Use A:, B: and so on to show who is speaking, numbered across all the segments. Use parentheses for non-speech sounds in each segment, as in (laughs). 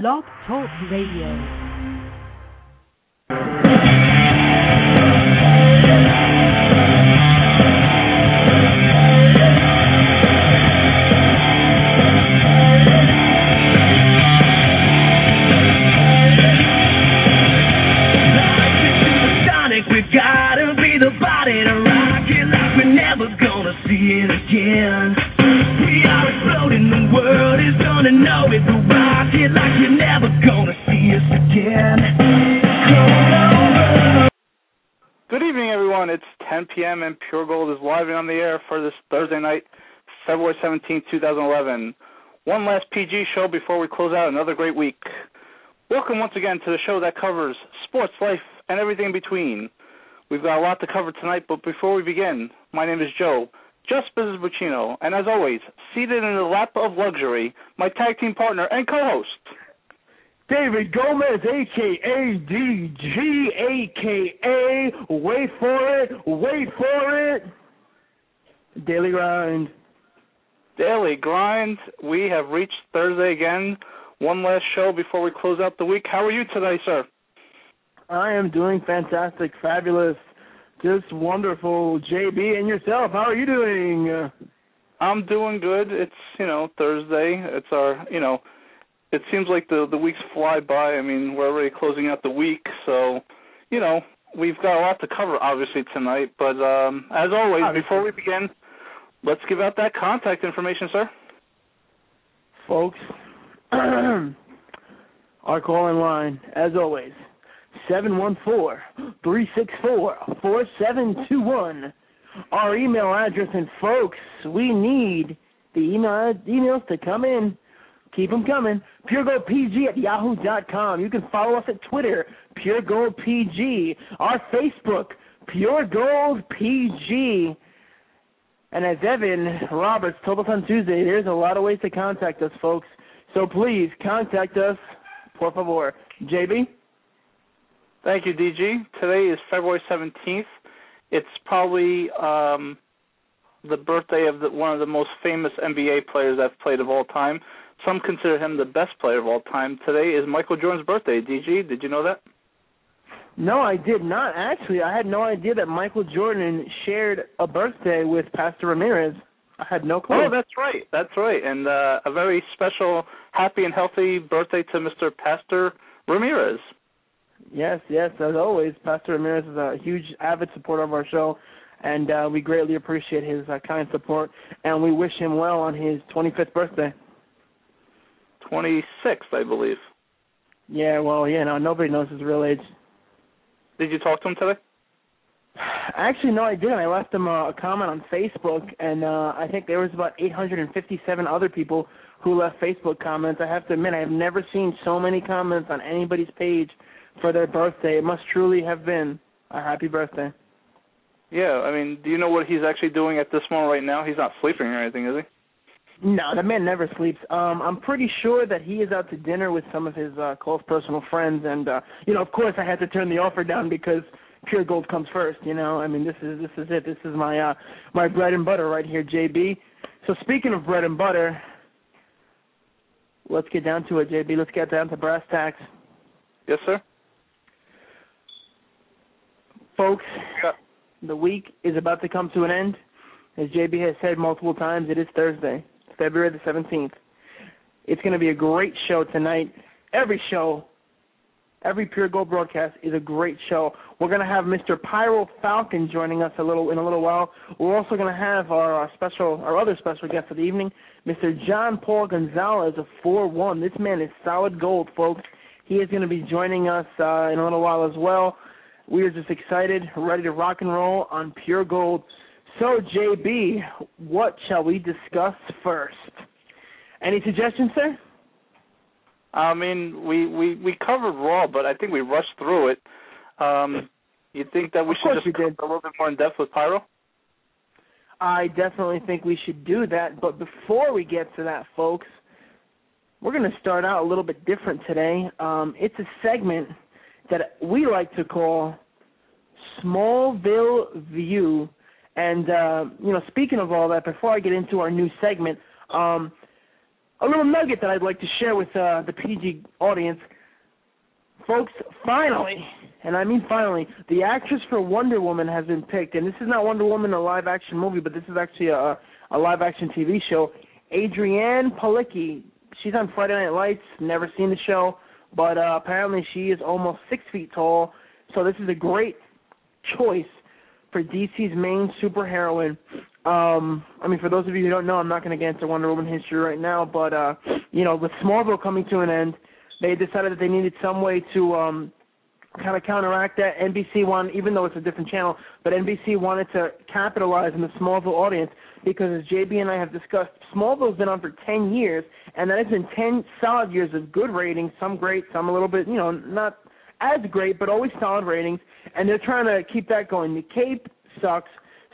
A: Blog Talk Radio.
B: Pure Gold is live and on the air for this Thursday night, February 17, 2011. One last PG show before we close out another great week. Welcome once again to the show that covers sports, life, and everything in between. We've got a lot to cover tonight, but before we begin, my name is Joe, just Business Buccino, and as always, seated in the lap of luxury, my tag team partner and co-host.
C: David Gomez, aka DG, aka wait for it, wait for it. Daily grind.
B: Daily Grind. We have reached Thursday again. One last show before we close out the week. How are you today, sir?
C: I am doing fantastic, fabulous, just wonderful. JB and yourself, how are you doing?
B: I'm doing good. It's you know Thursday. It's our you know. It seems like the the weeks fly by. I mean, we're already closing out the week, so you know we've got a lot to cover obviously tonight. But um, as always,
C: Obviously.
B: before we begin, let's give out that contact information, sir.
C: folks. (clears throat) Our call in line, as always, 714-364-4721. Our email address, and folks, we need the email emails to come in. Keep them coming. PureGoldPG at yahoo.com. You can follow us at Twitter, PureGoldPG. Our Facebook, PureGoldPG. And as Evan Roberts told us on Tuesday, there's a lot of ways to contact us, folks. So please contact us, por favor. JB?
B: Thank you, DG. Today is February 17th. It's probably um, the birthday of the, one of the most famous NBA players I've played of all time. Some consider him the best player of all time. Today is Michael Jordan's birthday. DG, did you know that?
C: No, I did not. Actually, I had no idea that Michael Jordan shared a birthday with Pastor Ramirez. I had no clue.
B: Oh, that's right. That's right. And uh, a very special, happy, and healthy birthday to Mr. Pastor Ramirez.
C: Yes, yes, as always, Pastor Ramirez is a huge avid supporter of our show, and uh, we greatly appreciate his uh, kind support, and we wish him well on his 25th birthday.
B: 26th, I believe.
C: Yeah, well, you know, nobody knows his real age.
B: Did you talk to him today?
C: Actually, no, I didn't. I left him a, a comment on Facebook, and uh, I think there was about 857 other people who left Facebook comments. I have to admit, I have never seen so many comments on anybody's page for their birthday. It must truly have been a happy birthday.
B: Yeah, I mean, do you know what he's actually doing at this moment right now? He's not sleeping or anything, is he?
C: No, the man never sleeps. Um, I'm pretty sure that he is out to dinner with some of his uh, close personal friends, and uh, you know, of course, I had to turn the offer down because pure gold comes first. You know, I mean, this is this is it. This is my uh, my bread and butter right here, JB. So speaking of bread and butter, let's get down to it, JB. Let's get down to brass tacks,
B: Yes, sir.
C: folks.
B: Yeah.
C: The week is about to come to an end. As JB has said multiple times, it is Thursday, February the 17th. It's going to be a great show tonight. Every show, every Pure Gold broadcast is a great show. We're going to have Mr. Pyro Falcon joining us a little in a little while. We're also going to have our, our special, our other special guest of the evening, Mr. Gian Paul Gonzalez of 4-1. This man is solid gold, folks. He is going to be joining us uh, in a little while as well. We are just excited, ready to rock and roll on Pure Gold. So, JB, what shall we discuss first? Any suggestions, sir?
B: I mean, we we we covered Raw, but I think we rushed through it. Um, you think that we
C: Of
B: should just
C: we
B: a little bit more in depth with Pyro?
C: I definitely think we should do that. But before we get to that, folks, we're going to start out a little bit different today. Um, it's a segment that we like to call Smallville View. And, uh, you know, speaking of all that, before I get into our new segment, um, a little nugget that I'd like to share with uh, the PG audience. Folks, finally, and I mean finally, the actress for Wonder Woman has been picked. And this is not Wonder Woman, a live action movie, but this is actually a, a live action TV show. Adrienne Palicki, she's on Friday Night Lights, never seen the show, but uh, apparently she is almost six feet tall. So this is a great choice for DC's main superheroine. Um, I mean, for those of you who don't know, I'm not going to get into Wonder Woman history right now, but uh, you know, with Smallville coming to an end, they decided that they needed some way to um, kind of counteract that. NBC wanted, even though it's a different channel, but NBC wanted to capitalize on the Smallville audience because, as JB and I have discussed, Smallville's been on for 10 years, and that has been 10 solid years of good ratings, some great, some a little bit, you know, not as great, but always solid ratings, and they're trying to keep that going. The Cape sucks,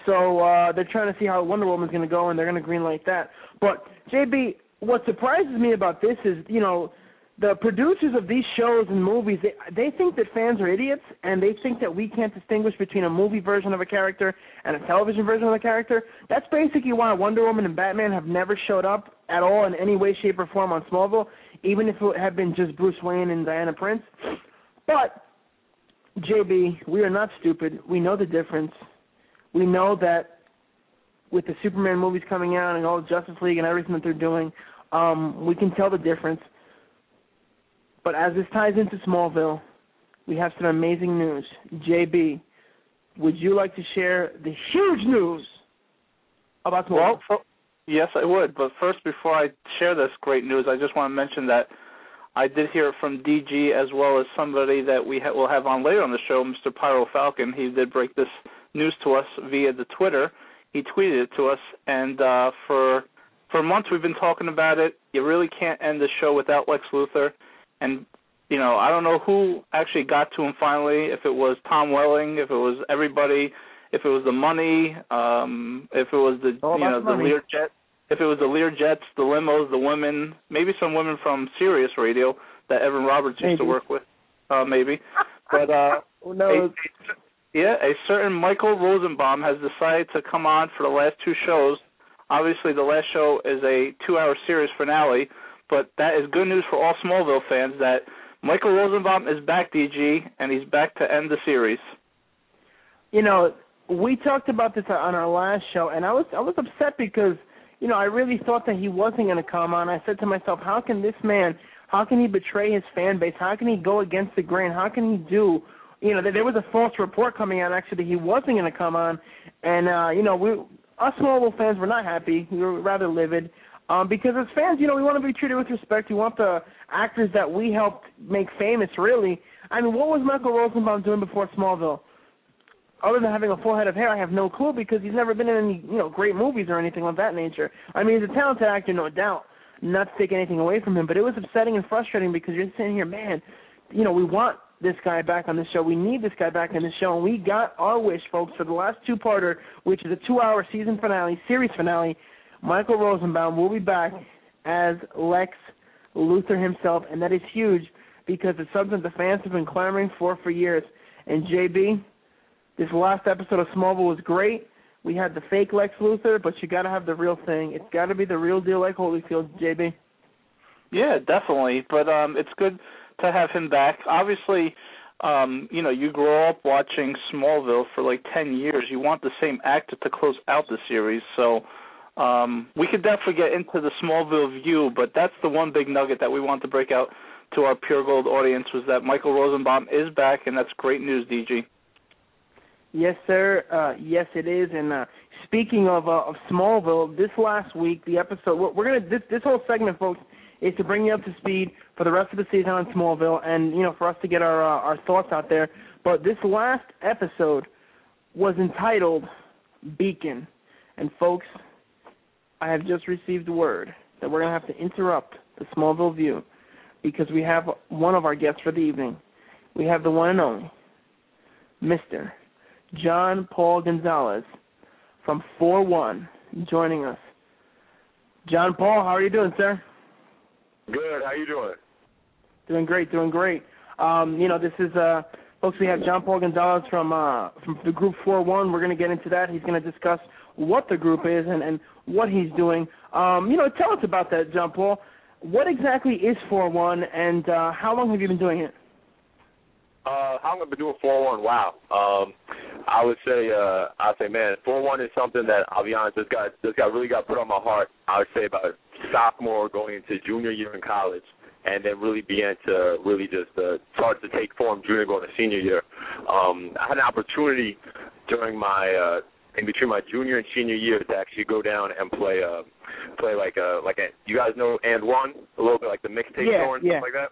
C: so uh, they're trying to see how Wonder Woman's going to go, and they're going to greenlight that. But JB, what surprises me about this is, you know, the producers of these shows and movies they they think that fans are idiots and they think that we can't distinguish between a movie version of a character and a television version of a character. That's basically why Wonder Woman and Batman have never showed up at all in any way, shape, or form on Smallville, even if it had been just Bruce Wayne and Diana Prince. But JB, we are not stupid. We know the difference. We know that with the Superman movies coming out and all the Justice League and everything that they're doing, um, we can tell the difference but as this ties into Smallville, we have some amazing news. JB, would you like to share the huge news about Smallville?
B: Well, yes, I would. But first, before I share this great news, I just want to mention that I did hear it from DG as well as somebody that we ha- will have on later on the show, Mr. Pyro Falcon. He did break this news to us via the Twitter. He tweeted it to us, and uh, for for months we've been talking about it. You really can't end the show without Lex Luthor and you know I don't know who actually got to him finally. If it was Tom Welling, if it was everybody, if it was the money, um, if it was the
C: All
B: you know the
C: money.
B: Learjet, if it was the Lear Jets, the limos, the women, maybe some women from Sirius Radio that Evan Roberts used to work with, uh, maybe. But uh, (laughs)
C: Who
B: a, a- yeah, a certain Michael Rosenbaum has decided to come on for the last two shows. Obviously, the last show is a two-hour series finale, but that is good news for all Smallville fans that Michael Rosenbaum is back, DG, and he's back to end the series.
C: you know, we talked about this on our last show, and I was I was upset because you know I really thought that he wasn't going to come on. I said to myself, how can this man? How can he betray his fan base? How can he go against the grain? How can he do? You know, there was a false report coming out actually that he wasn't going to come on, and uh, you know, we us Smallville fans were not happy. We were rather livid. Um, because as fans, you know, we want to be treated with respect. We want the actors that we helped make famous, really. I mean, what was Michael Rosenbaum doing before Smallville? Other than having a full head of hair, I have no clue because he's never been in any you know great movies or anything of that nature. I mean, he's a talented actor, no doubt. Not to take anything away from him, but it was upsetting and frustrating because you're sitting here, man. You know, we want this guy back on the show. We need this guy back on the show, and we got our wish, folks, for the last two-parter, which is a two-hour season finale, series finale. Michael Rosenbaum will be back as Lex Luthor himself, and that is huge because it's something the fans have been clamoring for for years. And JB, this last episode of Smallville was great. We had the fake Lex Luthor, but you got to have the real thing. It's got to be the real deal, like Holyfield, JB.
B: Yeah, definitely. But um it's good to have him back. Obviously, um, you know, you grow up watching Smallville for like ten years. You want the same actor to close out the series, so um we could definitely get into the Smallville view, but that's the one big nugget that we want to break out to our pure gold audience was that Michael Rosenbaum is back and that's great news, DG.
C: Yes, sir. Uh, yes, it is. And uh, speaking of uh, of Smallville, this last week, the episode we're, gonna this this whole segment, folks, is to bring you up to speed for the rest of the season on Smallville, and you know, for us to get our uh, our thoughts out there. But this last episode was entitled Beacon, and folks, I have just received word that we're gonna have to interrupt the Smallville view because we have one of our guests for the evening. We have the one and only Mister. Gian Paul Gonzalez from 4 1 joining us. Gian Paul, how are you doing, sir?
A: Good. How you doing?
C: Doing great, doing great. Um, you know, this is uh folks we have Gian Paul Gonzalez from uh from the group 4 1. We're gonna get into that. He's gonna discuss what the group is and, and what he's doing. Um, you know, tell us about that, Gian Paul. what exactly is 4-1, and uh, how long have you been doing it?
A: Uh, how long have I been doing 4-1? Wow. Um, I would say, uh, I'd say, man, 4-1 is something that I'll be honest, this got this got really got put on my heart. I would say about sophomore going into junior year in college, and then really began to really just uh, start to take form junior going to senior year. Um, I had an opportunity during my uh, in between my junior and senior year to actually go down and play uh play like a like a you guys know and one a little bit like the mixtape
C: Yeah,
A: and
C: yeah.
A: stuff like that.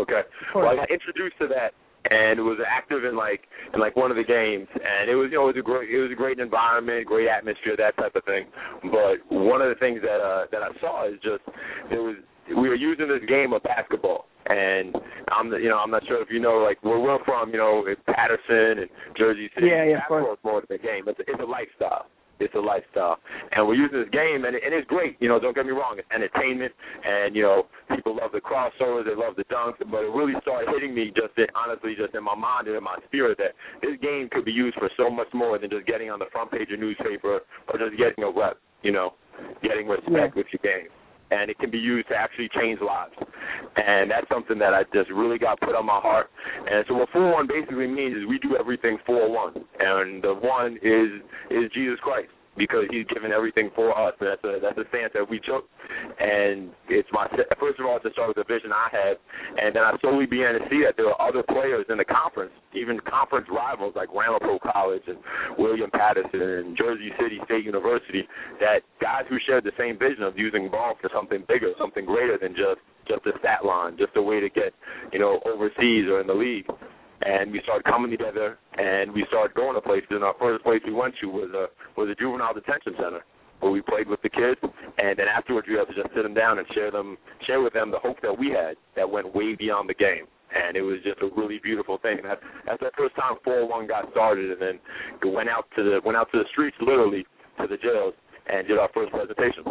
A: Okay. Well, I got introduced to that and was active in like in like one of the games. And it was you know it was a great it was a great environment, great atmosphere, that type of thing. But one of the things that uh that I saw is just there was we were using this game of basketball. And I'm you know I'm not sure if you know like where we're from you know in Paterson and Jersey City.
C: Yeah, yeah, of course.
A: basketball is more than a game. It's a, it's a lifestyle it's a lifestyle and we're using this game and, it, and it's great you know don't get me wrong it's entertainment and you know people love the crossovers they love the dunks but it really started hitting me just in, honestly just in my mind and in my spirit that this game could be used for so much more than just getting on the front page of newspaper or just getting a rep you know getting respect
C: Yeah.
A: with your game and it can be used to actually change lives. And that's something that I just really got put on my heart. And so what 4-1 basically means is we do everything for oh one. And the one is is Jesus Christ because he's given everything for us. And that's a that's a stance that we took. And it's my first of all to start with the vision I had, and then I slowly began to see that there were other players in the conference, even conference rivals like Ramapo College and William Paterson and Jersey City State University, that guys who shared the same vision of using ball for something bigger, something greater than just just a stat line, just a way to get you know overseas or in the league and we started coming together and we started going to places. And our first place we went to was a was a juvenile detention center where we played with the kids. And then afterwards we had to just sit them down and share them share with them the hope that we had that went way beyond the game. And it was just a really beautiful thing. That that's the first time four one got started and then went out to the went out to the streets literally to the jails and did our first presentation.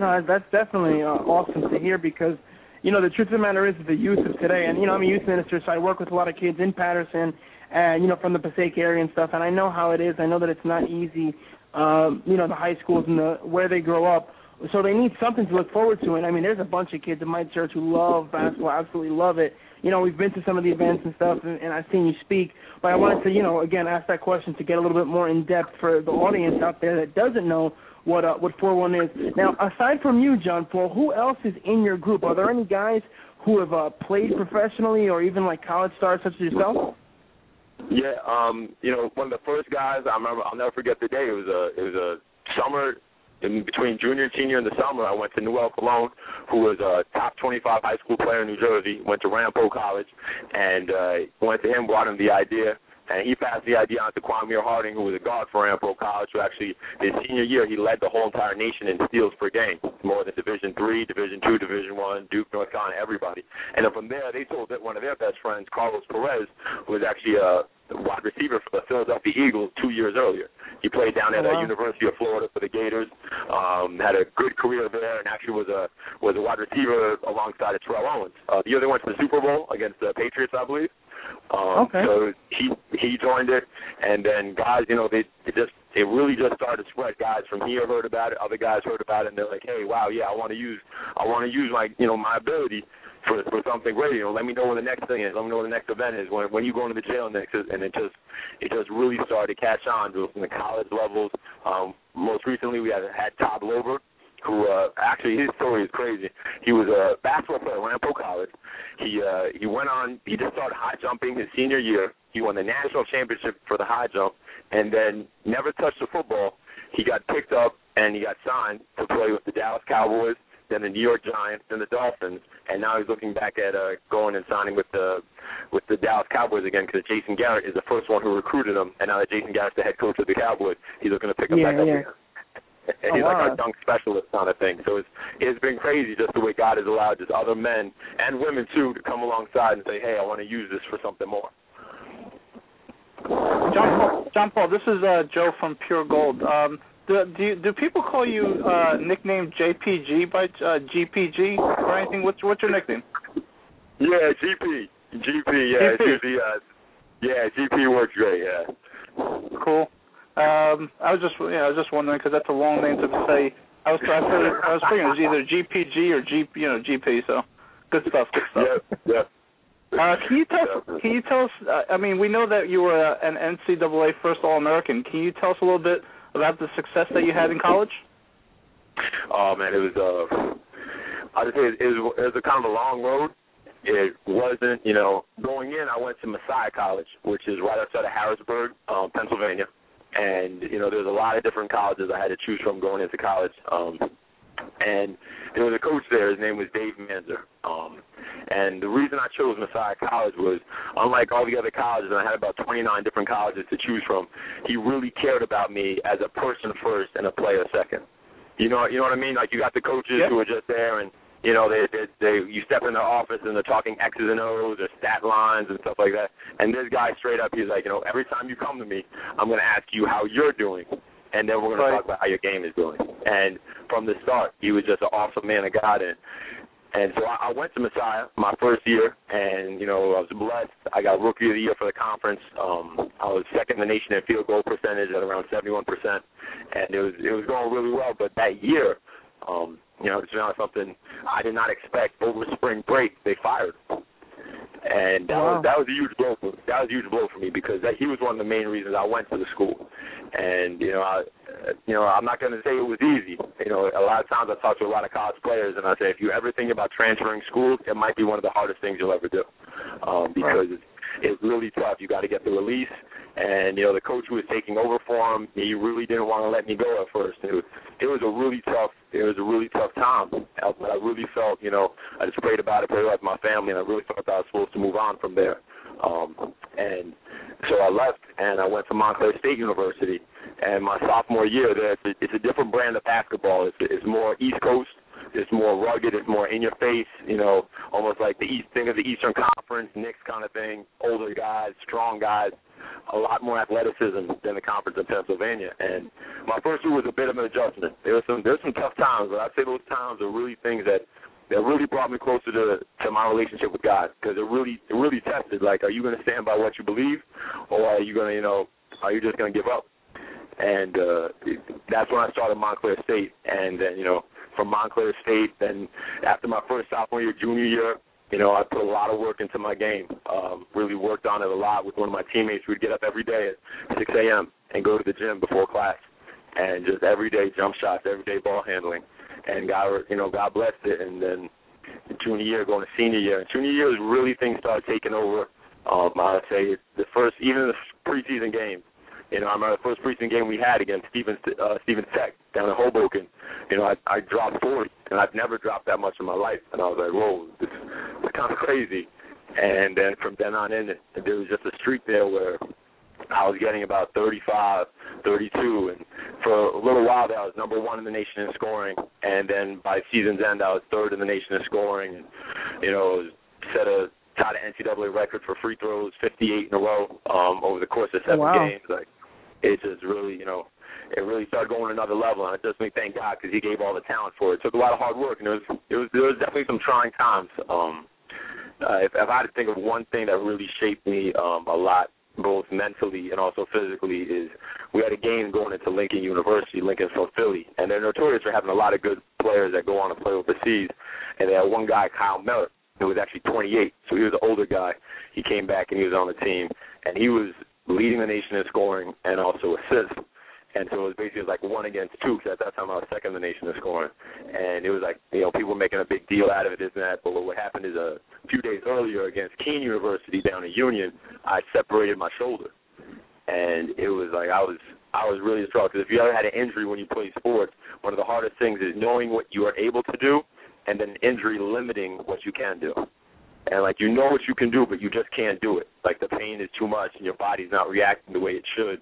C: No, that's definitely uh, awesome to hear because, you know, the truth of the matter is the youth of today, and you know, I'm a youth minister, so I work with a lot of kids in Paterson, and you know, from the Passaic area and stuff, and I know how it is. I know that it's not easy, um, you know, the high schools and the where they grow up. So they need something to look forward to, and I mean, there's a bunch of kids in my church who love basketball, absolutely love it. You know, we've been to some of the events and stuff, and, and I've seen you speak. But I wanted to, you know, again, ask that question to get a little bit more in depth for the audience out there that doesn't know what uh, what 4-1 is. Now, aside from you, Gian Paul, who else is in your group? Are there any guys who have uh, played professionally or even like college stars such as yourself?
A: Yeah, um, you know, one of the first guys I remember. I'll never forget the day. It was a it was a summer in between junior and senior in the summer. I went to Newell Cologne, who was a top 25 high school player in New Jersey. Went to Ramapo College, and uh, went to him, brought him the idea. And he passed the idea on to Kwame Harding, who was a guard for Ramapo College, who actually his senior year he led the whole entire nation in steals per game, more than Division three, Division two, Division one, Duke, North Carolina, everybody. And then from there, they told that one of their best friends, Carlos Perez, who was actually a wide receiver for the Philadelphia Eagles two years earlier. He played down at
C: Oh,
A: the
C: wow.
A: University of Florida for the Gators, um, had a good career there, and actually was a was a wide receiver alongside of Terrell Owens. Uh, the year they went to the Super Bowl against the Patriots, I believe. Um,
C: Okay.
A: So he he joined it, and then guys, you know, they, they just it really just started to spread. Guys from here heard about it, other guys heard about it, and they're like, hey, wow, yeah, I want to use I want to use my you know my ability for for something great. You know, let me know when the next thing is. Let me know when the next event is. When when you go into the jail next, and it just it just really started to catch on to from the college levels. Um, most recently, we had had Todd Lober, who uh, actually his story is crazy. He was a basketball player at Ramapo College. He uh, he went on. He just started high jumping his senior year. He won the national championship for the high jump, and then never touched the football. He got picked up and he got signed to play with the Dallas Cowboys, then the New York Giants, then the Dolphins, and now he's looking back at uh, going and signing with the with the Dallas Cowboys again because Jason Garrett is the first one who recruited him, and now that Jason Garrett's the head coach of the Cowboys, he's looking to pick him
C: Yeah,
A: back up
C: yeah.
A: again. And
C: Oh,
A: he's like our dunk specialist kind of thing. So it's it's been crazy just the way God has allowed just other men and women too to come alongside and say, hey, I want to use this for something more.
B: Gian Paul, Gian Paul, this is uh, Joe from Pure Gold. Um, do do, you, do people call you uh, nickname JPG by uh, GPG or anything? What's what's your nickname?
A: Yeah, GP, GP, yeah,
B: GP.
A: usually, uh, yeah, GP works great, yeah.
B: Cool. Um, I was just yeah, I was just wondering because that's a long name to say I was I, was, I was thinking it was either GPG or G you know GP. So good stuff. Good stuff.
A: Yeah, yeah.
B: Uh, can you tell us, can you tell us? Uh, I mean, we know that you were uh, an NCAA first All American. Can you tell us a little bit about the success that you had in college?
A: Oh man, it was uh, I just say it was, it was a kind of a long road. It wasn't, you know, going in. I went to Messiah College, which is right outside of Harrisburg, um, Pennsylvania, and you know, there's a lot of different colleges I had to choose from going into college. Um, and there was a coach there. His name was Dave Manzer. Um, and the reason I chose Messiah College was, unlike all the other colleges, and I had about 29 different colleges to choose from, he really cared about me as a person first and a player second. You know, you know what I mean? Like you got the coaches
B: yep.
A: who are just there, and you know they, they they you step in their office and they're talking X's and O's or stat lines and stuff like that. And this guy straight up, he's like, you know, every time you come to me, I'm going to ask you how you're doing and then we're going
B: right.
A: to talk about how your game is doing. And from the start, he was just an awesome man of God, and and so I, I went to Messiah my first year, and you know I was blessed. I got Rookie of the Year for the conference. Um, I was second in the nation in field goal percentage at around 71 percent, and it was it was going really well. But that year, um, you know, it's not something I did not expect. Over spring break, they fired. And that
B: wow.
A: was that was a huge blow for that was a huge blow for me because that, he was one of the main reasons I went to the school. And you know, I, you know, I'm not going to say it was easy. You know, a lot of times I talk to a lot of college players, and I say if you ever think about transferring schools, it might be one of the hardest things you'll ever do, um, because
B: right.
A: it's, it's really tough. You got to get the release, and you know, the coach who was taking over for him, he really didn't want to let me go at first. It was, it was a really tough, it was a really tough time. But I really felt, you know, I just prayed about it, prayed about my family, and I really felt I was supposed to move on from there. Um, and so I left and I went to Montclair State University. And my sophomore year there, it's a, it's a different brand of basketball. It's, it's more East Coast. It's more rugged. It's more in your face. You know, almost like the East thing of the Eastern Conference, Knicks kind of thing. Older guys, strong guys, a lot more athleticism than the conference in Pennsylvania. And my first year was a bit of an adjustment. There was some there's some tough times, but I'd say those times are really things that that really brought me closer to to my relationship with God because it really it really tested like are you going to stand by what you believe or are you going to you know are you just going to give up and uh that's when I started Montclair State and then you know from Montclair State then after my first sophomore year junior year you know I put a lot of work into my game um really worked on it a lot with one of my teammates we'd get up every day at 6 a.m. and go to the gym before class and just everyday jump shots everyday ball handling and God, you know, God blessed it. And then junior year, going to senior year. Junior year is really things started taking over. Um, I would say the first, even the preseason game. You know, I remember the first preseason game we had against Stevens, uh, Stevens Tech down in Hoboken. You know, I, I dropped 40, and I've never dropped that much in my life. And I was like, whoa, this is kind of crazy. And then from then on in, there was just a streak there where I was getting about 35, 32, and for a little while there I was number one in the nation in scoring, and then by season's end I was third in the nation in scoring, and you know set a tied an NCAA record for free throws, 58 in a row um, over the course of seven
B: wow.
A: games. Like it just really, you know, it really started going another level, and I just make thank God because He gave all the talent for it. it. Took a lot of hard work, and it was it was there was definitely some trying times. Um, uh, if, if I had to think of one thing that really shaped me um, a lot both mentally and also physically is we had a game going into Lincoln University. Lincoln's from Philly, and they're notorious for having a lot of good players that go on to play overseas. And they had one guy, Kyle Mellor, who was actually 28, so he was an older guy. He came back and he was on the team, and he was leading the nation in scoring and also assists. And so it was basically like one against two because at that time I was second in the nation in scoring. And it was like, you know, people were making a big deal out of it, and that. But what happened is a few days earlier against Kean University down in Union, I separated my shoulder. And it was like I was I was really distraught because if you ever had an injury when you play sports, one of the hardest things is knowing what you are able to do and then injury limiting what you can do. And like you know what you can do, but you just can't do it. Like the pain is too much and your body's not reacting the way it should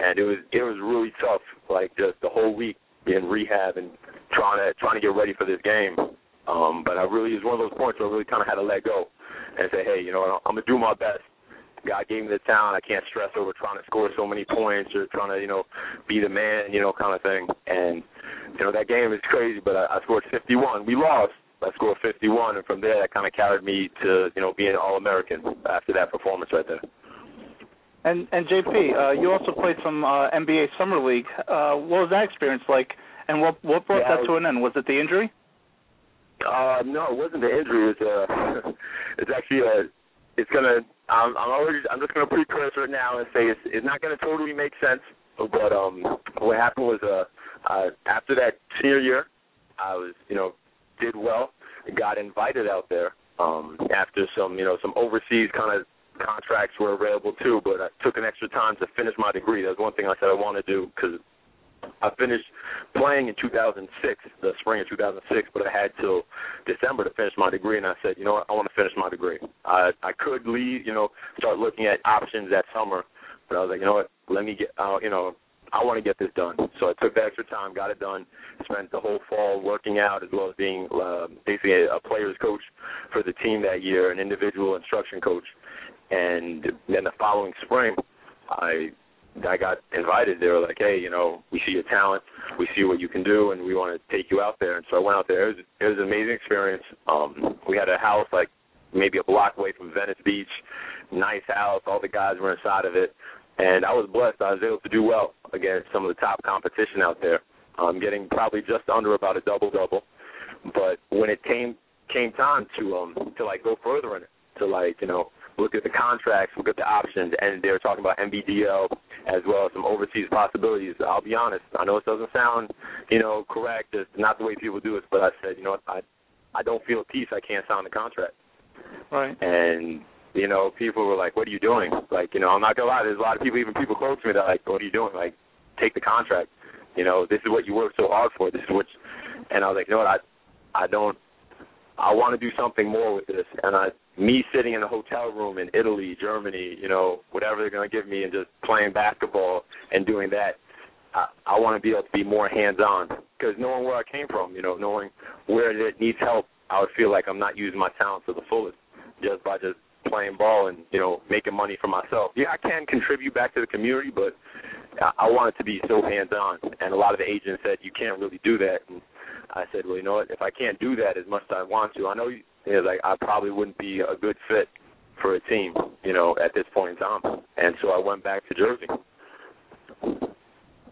A: and it was it was really tough. Like just the whole week in rehab and trying to trying to get ready for this game. Um, but I really was one of those points where I really kind of had to let go and say, hey, you know, I'm gonna do my best. God gave me the talent. I can't stress over trying to score so many points or trying to, you know, be the man, you know, kind of thing. And you know that game is crazy, but I, I scored 51. We lost. I scored 51, and from there that kind of carried me to, you know, being an All-American after that performance right there.
B: And and JP, uh, you also played some uh, NBA Summer League. Uh, what was that experience like? And what what brought
A: Yeah,
B: that to an end? Was it the injury?
A: Uh, no, it wasn't the injury. It's uh, (laughs) it's actually a, it's gonna. I'm, I'm already. I'm just gonna precursor it now and say it's it's not gonna totally make sense. But um, what happened was uh, uh, after that senior year, I was you know did well, got invited out there. Um, after some you know some overseas kind of contracts were available too, but I took an extra time to finish my degree. That was one thing I said I want to do because I finished playing in 2006, the spring of 2006, but I had till December to finish my degree, and I said, you know what, I want to finish my degree. I I could leave, you know, start looking at options that summer, but I was like, you know what, let me get, uh, you know, I want to get this done. So I took the extra time, got it done, spent the whole fall working out as well as being uh, basically a, a player's coach for the team that year, an individual instruction coach, and then the following spring, I I got invited. They were like, "Hey, you know, we see your talent, we see what you can do, and we want to take you out there." And so I went out there. It was it was an amazing experience. Um, we had a house like maybe a block away from Venice Beach, nice house. All the guys were inside of it, and I was blessed. I was able to do well against some of the top competition out there. Um, getting probably just under about a double double, but when it came came time to um to like go further in it, to like you know look at the contracts, look at the options, and they were talking about NBDL as well as some overseas possibilities. I'll be honest, I know it doesn't sound, you know, correct. It's not the way people do it, but I said, you know what, I I don't feel at peace. I can't sign the contract.
B: Right.
A: And you know, people were like, "What are you doing?" Like, you know, I'm not gonna lie. There's a lot of people, even people close to me, that are like, "What are you doing?" Like, take the contract. You know, this is what you worked so hard for. This is what, and I was like, you know what, I I don't I want to do something more with this. And I, me sitting in a hotel room in Italy, Germany, you know, whatever they're going to give me, and just playing basketball and doing that. I, I want to be able to be more hands-on because knowing where I came from, you know, knowing where it needs help, I would feel like I'm not using my talent to the fullest just by just playing ball and you know making money for myself. Yeah, I can contribute back to the community, but I, I want it to be so hands-on. And a lot of the agents said you can't really do that. And I said, well, you know what? If I can't do that as much as I want to, I know know, like I probably wouldn't be a good fit for a team, you know, at this point in time. And so I went back to Jersey.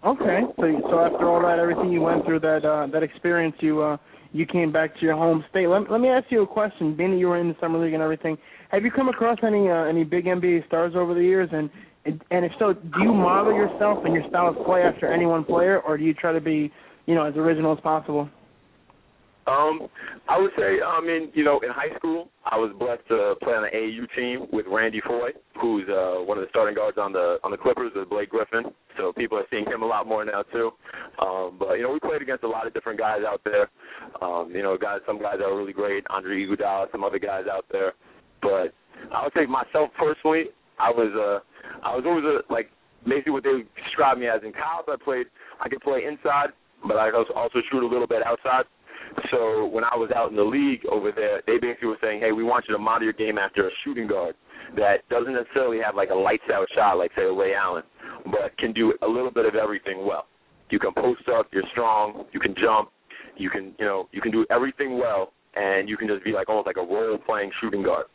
C: Okay, so so after all that, everything you went through, that uh, that experience, you uh, you came back to your home state. Let let me ask you a question. Being that you were in the summer league and everything, have you come across any uh, any big NBA stars over the years? And and if so, do you model yourself and your style of play after any one player, or do you try to be, you know, as original as possible?
A: Um, I would say, I mean, you know, in high school, I was blessed to play on the AAU team with Randy Foye, who's uh, one of the starting guards on the on the Clippers with Blake Griffin. So people are seeing him a lot more now too. Um, but you know, we played against a lot of different guys out there. Um, you know, guys, some guys that are really great, Andre Iguodala, some other guys out there. But I would say myself personally, I was uh, I was always a, like basically what they described me as in college. I played, I could play inside, but I also also shoot a little bit outside. So when I was out in the league over there, they basically were saying, "Hey, we want you to model your game after a shooting guard that doesn't necessarily have like a lights out shot like say Ray Allen, but can do a little bit of everything well. You can post up, you're strong, you can jump, you can you know you can do everything well, and you can just be like almost like a role playing shooting guard.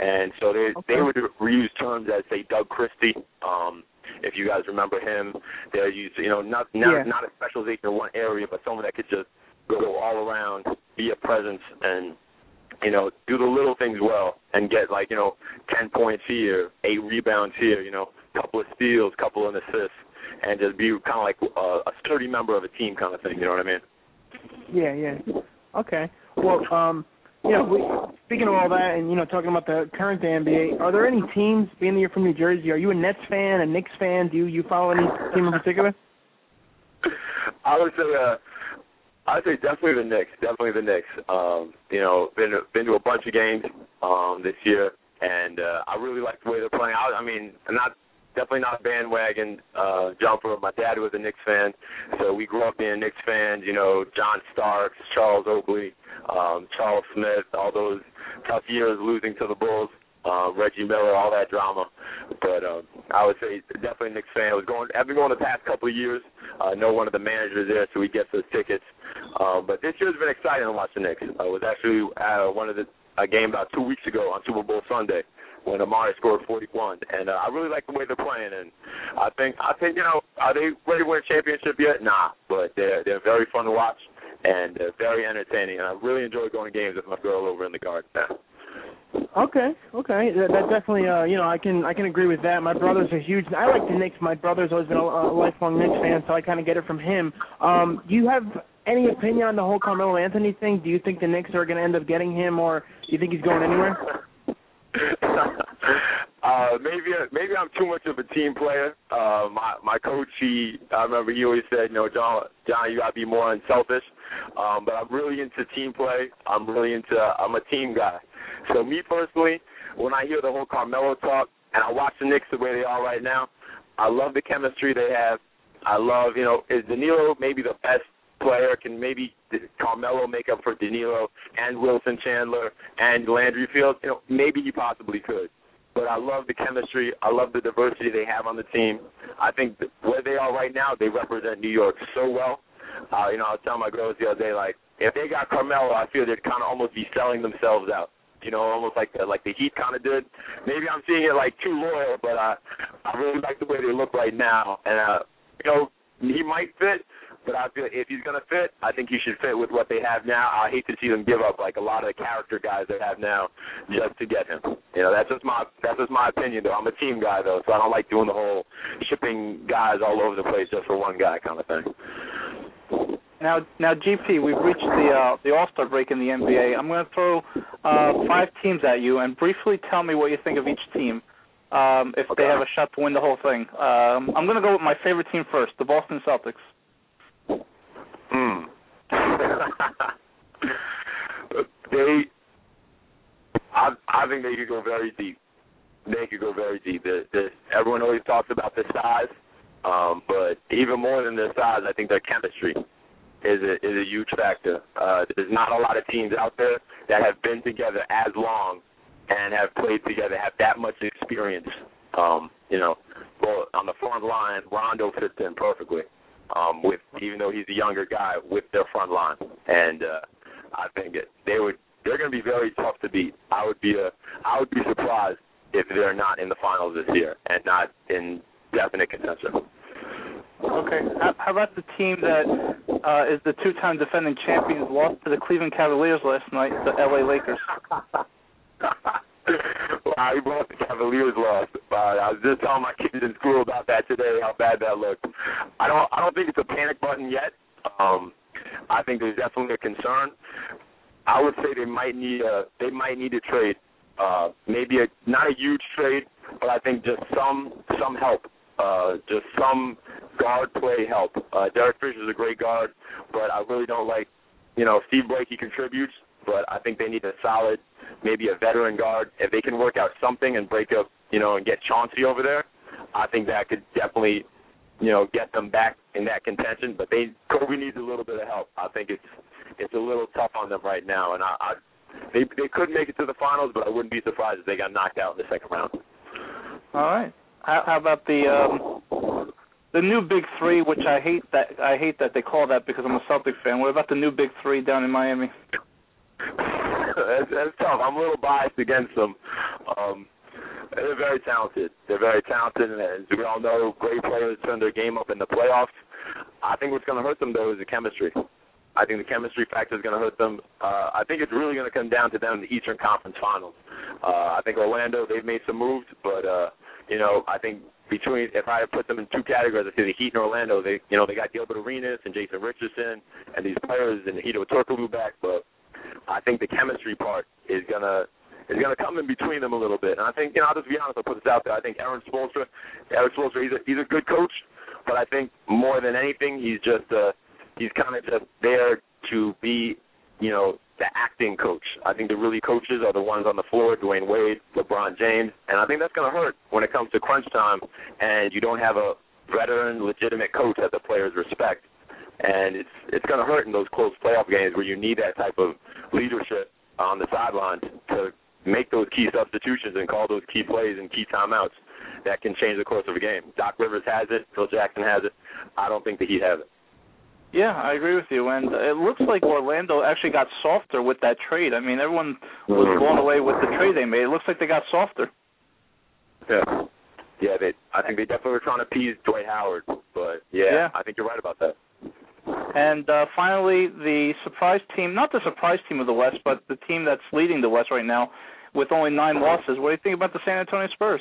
A: And so they
C: Okay.
A: they would reuse terms as say Doug Christie. Um, if you guys remember him, they're used you know not not
C: Yeah.
A: not a specialization in one area, but someone that could just go all around, be a presence, and you know do the little things well, and get like you know ten points here, eight rebounds here, you know, couple of steals, couple of assists, and just be kind of like a, a sturdy member of a team kind of thing. You know what I mean?
C: Yeah, yeah. Okay. Well, um, you know, we, speaking of all that, and you know, talking about the current NBA, are there any teams? Being that you're from New Jersey, are you a Nets fan, a Knicks fan? Do you you follow any team in particular?
A: I would say, uh, I'd say definitely the Knicks. Definitely the Knicks. Um, you know, been been to a bunch of games um, this year, and uh, I really like the way they're playing. I, I mean, I'm not definitely not a bandwagon uh, jumper. My dad was a Knicks fan, so we grew up being Knicks fans. You know, John Starks, Charles Oakley, um, Charles Smith, all those tough years losing to the Bulls. Uh, Reggie Miller, all that drama, but um, I would say definitely Knicks fan. I was going, I've been going the past couple of years. Uh, know one of the managers there, so we get those tickets. Um, but this year's been exciting to watch the Knicks. I was actually at one of the a game about two weeks ago on Super Bowl Sunday when Amar'e scored 41, and uh, I really like the way they're playing. And I think I think you know are they ready to win a championship yet? Nah, but they're they're very fun to watch and uh, very entertaining. And I really enjoy going to games with my girl over in the garden.
C: Okay, okay, that, that definitely, uh, you know, I can I can agree with that. My brother's a huge. I like the Knicks. My brother's always been a, a lifelong Knicks fan, so I kind of get it from him. Um, do you have any opinion on the whole Carmelo Anthony thing? Do you think the Knicks are going to end up getting him, or do you think he's going anywhere? (laughs)
A: uh, maybe maybe I'm too much of a team player. Uh, my my coach, he I remember he always said, you know, John, John, you got to be more unselfish. Um, but I'm really into team play. I'm really into. I'm a team guy. So me personally, when I hear the whole Carmelo talk and I watch the Knicks the way they are right now, I love the chemistry they have. I love, you know, is Danilo maybe the best player? Can maybe Carmelo make up for Danilo and Wilson Chandler and Landry Fields? You know, maybe he possibly could. But I love the chemistry. I love the diversity they have on the team. I think where they are right now, they represent New York so well. Uh, you know, I was telling my girls the other day, like, if they got Carmelo, I feel they'd kind of almost be selling themselves out you know, almost like the, like the Heat kind of did. Maybe I'm seeing it like too loyal, but uh, I really like the way they look right now. And uh, you know, he might fit, but I feel if he's gonna fit, I think he should fit with what they have now. I hate to see them give up like a lot of the character guys they have now just to get him. You know, that's just my that's just my opinion though. I'm a team guy though, so I don't like doing the whole shipping guys all over the place just for one guy kind of thing.
B: Now, now, GP, we've reached the uh, the All Star break in the NBA. I'm going to throw uh, five teams at you, and briefly tell me what you think of each team. Um, if
A: okay.
B: they have a shot to win the whole thing. Um, I'm going to go with my favorite team first, the Boston Celtics.
A: Hmm. (laughs) they, I, I think they could go very deep. They could go very deep. The, the, everyone always talks about the size, um, but even more than their size, I think their chemistry is a is a huge factor. Uh, there's not a lot of teams out there that have been together as long and have played together, have that much experience. Um, you know, well on the front line, Rondo fits in perfectly. Um, with even though he's a younger guy, with their front line, and uh, I think it, they would they're going to be very tough to beat. I would be a I would be surprised if they're not in the finals this year and not in definite contention.
B: Okay. How, about the team that uh, is the two-time defending champions lost to the Cleveland Cavaliers last night, the LA Lakers? (laughs)
A: wow, he brought the Cavaliers lost. Uh, I was just telling my kids in school about that today, how bad that looked. I don't, I don't think it's a panic button yet. Um, I think there's definitely a concern. I would say they might need a, they might need a trade. Uh, maybe a not a huge trade, but I think just some some help uh, just some guard play help. Uh, Derek Fisher is a great guard, but I really don't like, you know, Steve Blake, he contributes, but I think they need a solid, maybe a veteran guard. If they can work out something and break up, you know, and get Chauncey over there, I think that could definitely, you know, get them back in that contention. But they Kobe needs a little bit of help. I think it's it's a little tough on them right now, and I, I they they could make it to the finals, but I wouldn't be surprised if they got knocked out in the second round.
B: All right. How, how about the um, the new Big Three, which I hate that I hate that they call that because I'm a Celtic fan. What about the new Big Three down in Miami?
A: that's, tough. I'm a little biased against them. Um, they're very talented. They're very talented, and as we all know, great players turn their game up in the playoffs. I think what's going to hurt them though is the chemistry. I think the chemistry factor is going to hurt them. Uh, I think it's really going to come down to them in the Eastern Conference Finals. Uh, I think Orlando they've made some moves, but uh, you know, I think between if I put them in two categories, I say the Heat and Orlando. They, you know, they got Gilbert Arenas and Jason Richardson and these players and Hedo Turkoglu back, but I think the chemistry part is gonna is gonna come in between them a little bit. And I think, you know, I'll just be honest. I'll put this out there. I think Erik Spoelstra, Erik Spoelstra, he's a he's a good coach, but I think more than anything, he's just uh he's kind of just there to be, you know, the acting coach. I think the really coaches are the ones on the floor, Dwyane Wade, LeBron James, and I think that's going to hurt when it comes to crunch time and you don't have a veteran, legitimate coach that the players respect. And it's it's going to hurt in those close playoff games where you need that type of leadership on the sidelines to make those key substitutions and call those key plays and key timeouts that can change the course of a game. Doc Rivers has it. Phil Jackson has it. I don't think that he has it.
B: Yeah, I agree with you. And it looks like Orlando actually got softer with that trade. I mean, everyone was
A: mm-hmm.
B: blown away with the trade they made. It looks like they got softer.
A: Yeah. Yeah, they. I think they definitely were trying to appease Dwight Howard, but yeah,
B: Yeah.
A: I think you're right about that.
B: And uh, finally, the surprise team, not the surprise team of the West, but the team that's leading the West right now with only nine losses. What do you think about the San Antonio Spurs?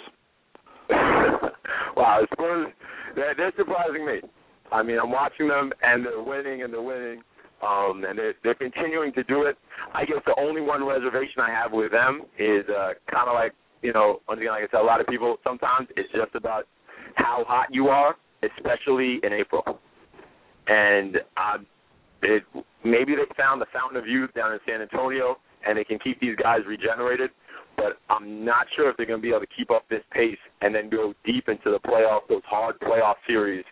B: (laughs)
A: wow, the Spurs, they're, they're surprising me. I mean, I'm watching them, and they're winning, and they're winning, um, and they're, they're continuing to do it. I guess the only one reservation I have with them is uh, kind of like, you know, once again, like I said, a lot of people, sometimes it's just about how hot you are, especially in April. And uh, it, maybe they found the fountain of youth down in San Antonio, and they can keep these guys regenerated. But I'm not sure if they're going to be able to keep up this pace and then go deep into the playoffs, those hard playoff series,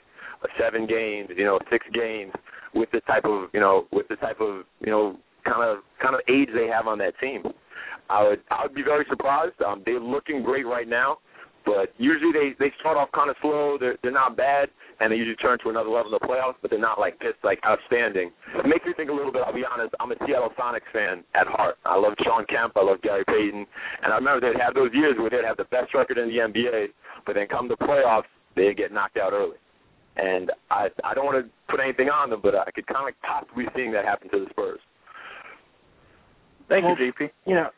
A: seven games, you know, six games, with the type of, you know, with the type of, you know, kind of kind of age they have on that team. I would I would be very surprised. Um, they're looking great right now, but usually they they start off kind of slow. They're they're not bad, and they usually turn to another level in the playoffs. But they're not like this, like outstanding. It makes me think a little bit. I'll be honest. I'm a Seattle Sonics fan at heart. I love Shawn Kemp. I love Gary Payton, and I remember they'd have those years where they'd have the best record in the NBA, but then come the playoffs, they'd get knocked out early. And I I don't want to put anything on them, but I could kind of possibly seeing that happen to the Spurs.
B: Thank
C: Well,
B: you, JP.
C: You know,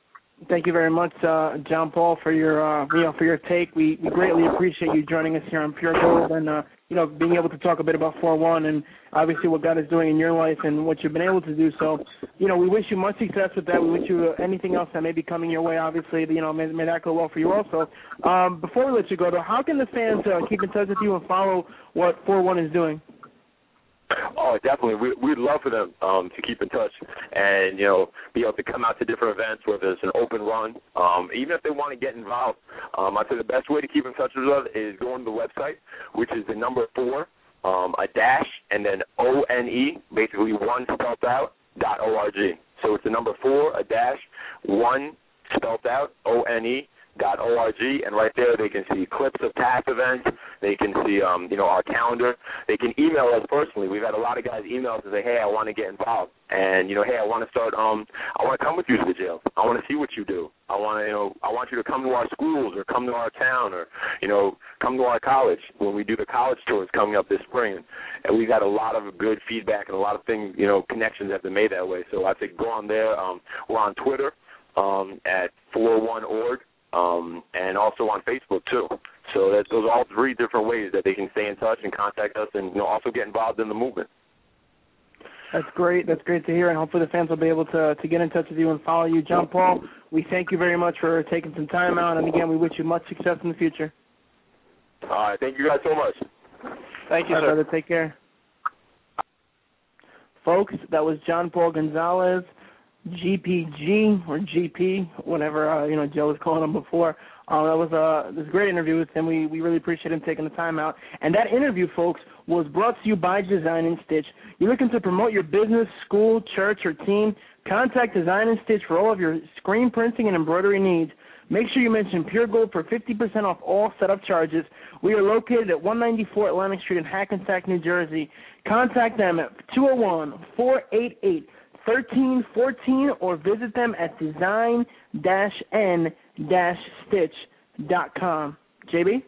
C: thank you very much, uh, Gian Paul, for your uh, you know for your take. We we greatly appreciate you joining us here on Pure Gold and uh, you know being able to talk a bit about four one and obviously what God is doing in your life and what you've been able to do. So, you know, we wish you much success with that. We wish you uh, anything else that may be coming your way. Obviously, you know, may, may that go well for you also. Um, before we let you go, though, how can the fans uh, keep in touch with you and follow what four one is doing?
A: Oh, definitely. We, we'd love for them um, to keep in touch and you know be able to come out to different events, whether it's an open run, um, even if they want to get involved. Um, I'd say the best way to keep in touch with us is going to the website, which is the number four, um, a dash, and then O N E, basically one spelled out dot O R G. So it's the number four, a dash, one spelled out, O N E dot org and right there they can see clips of past events. They can see um you know our calendar. They can email us personally. We've had a lot of guys email us and say hey i want to get involved. And you know hey i want to start um i want to come with you to the jail. I want to see what you do. I want to you know i want you to come to our schools or come to our town or you know come to our college when we do the college tours coming up this spring. And we've got a lot of good feedback and a lot of things you know connections have been made that way. So i think go on there um we're on twitter um at 41org um, and also on Facebook too. So that those are all three different ways that they can stay in touch and contact us, and you know also get involved in the movement.
C: That's great. That's great to hear, and hopefully the fans will be able to to get in touch with you and follow you, Gian Paul. We thank you very much for taking some time out, and again, we wish you much success in the future.
A: All right, thank you guys so much.
B: Thank you,
C: All right,
B: sir.
C: brother. Take care. Folks, that was Gian Paul Gonzalez, GPG or GP, whatever uh, you know Joe was calling him before. Uh, that was a this was a great interview with him. We we really appreciate him taking the time out. And that interview, folks, was brought to you by Design and Stitch. You're looking to promote your business, school, church, or team? Contact Design and Stitch for all of your screen printing and embroidery needs. Make sure you mention Pure Gold for 50% off all setup charges. We are located at 194 Atlantic Street in Hackensack, New Jersey. Contact them at 201-488-1314 or visit them at design-n-stitch.com. JB?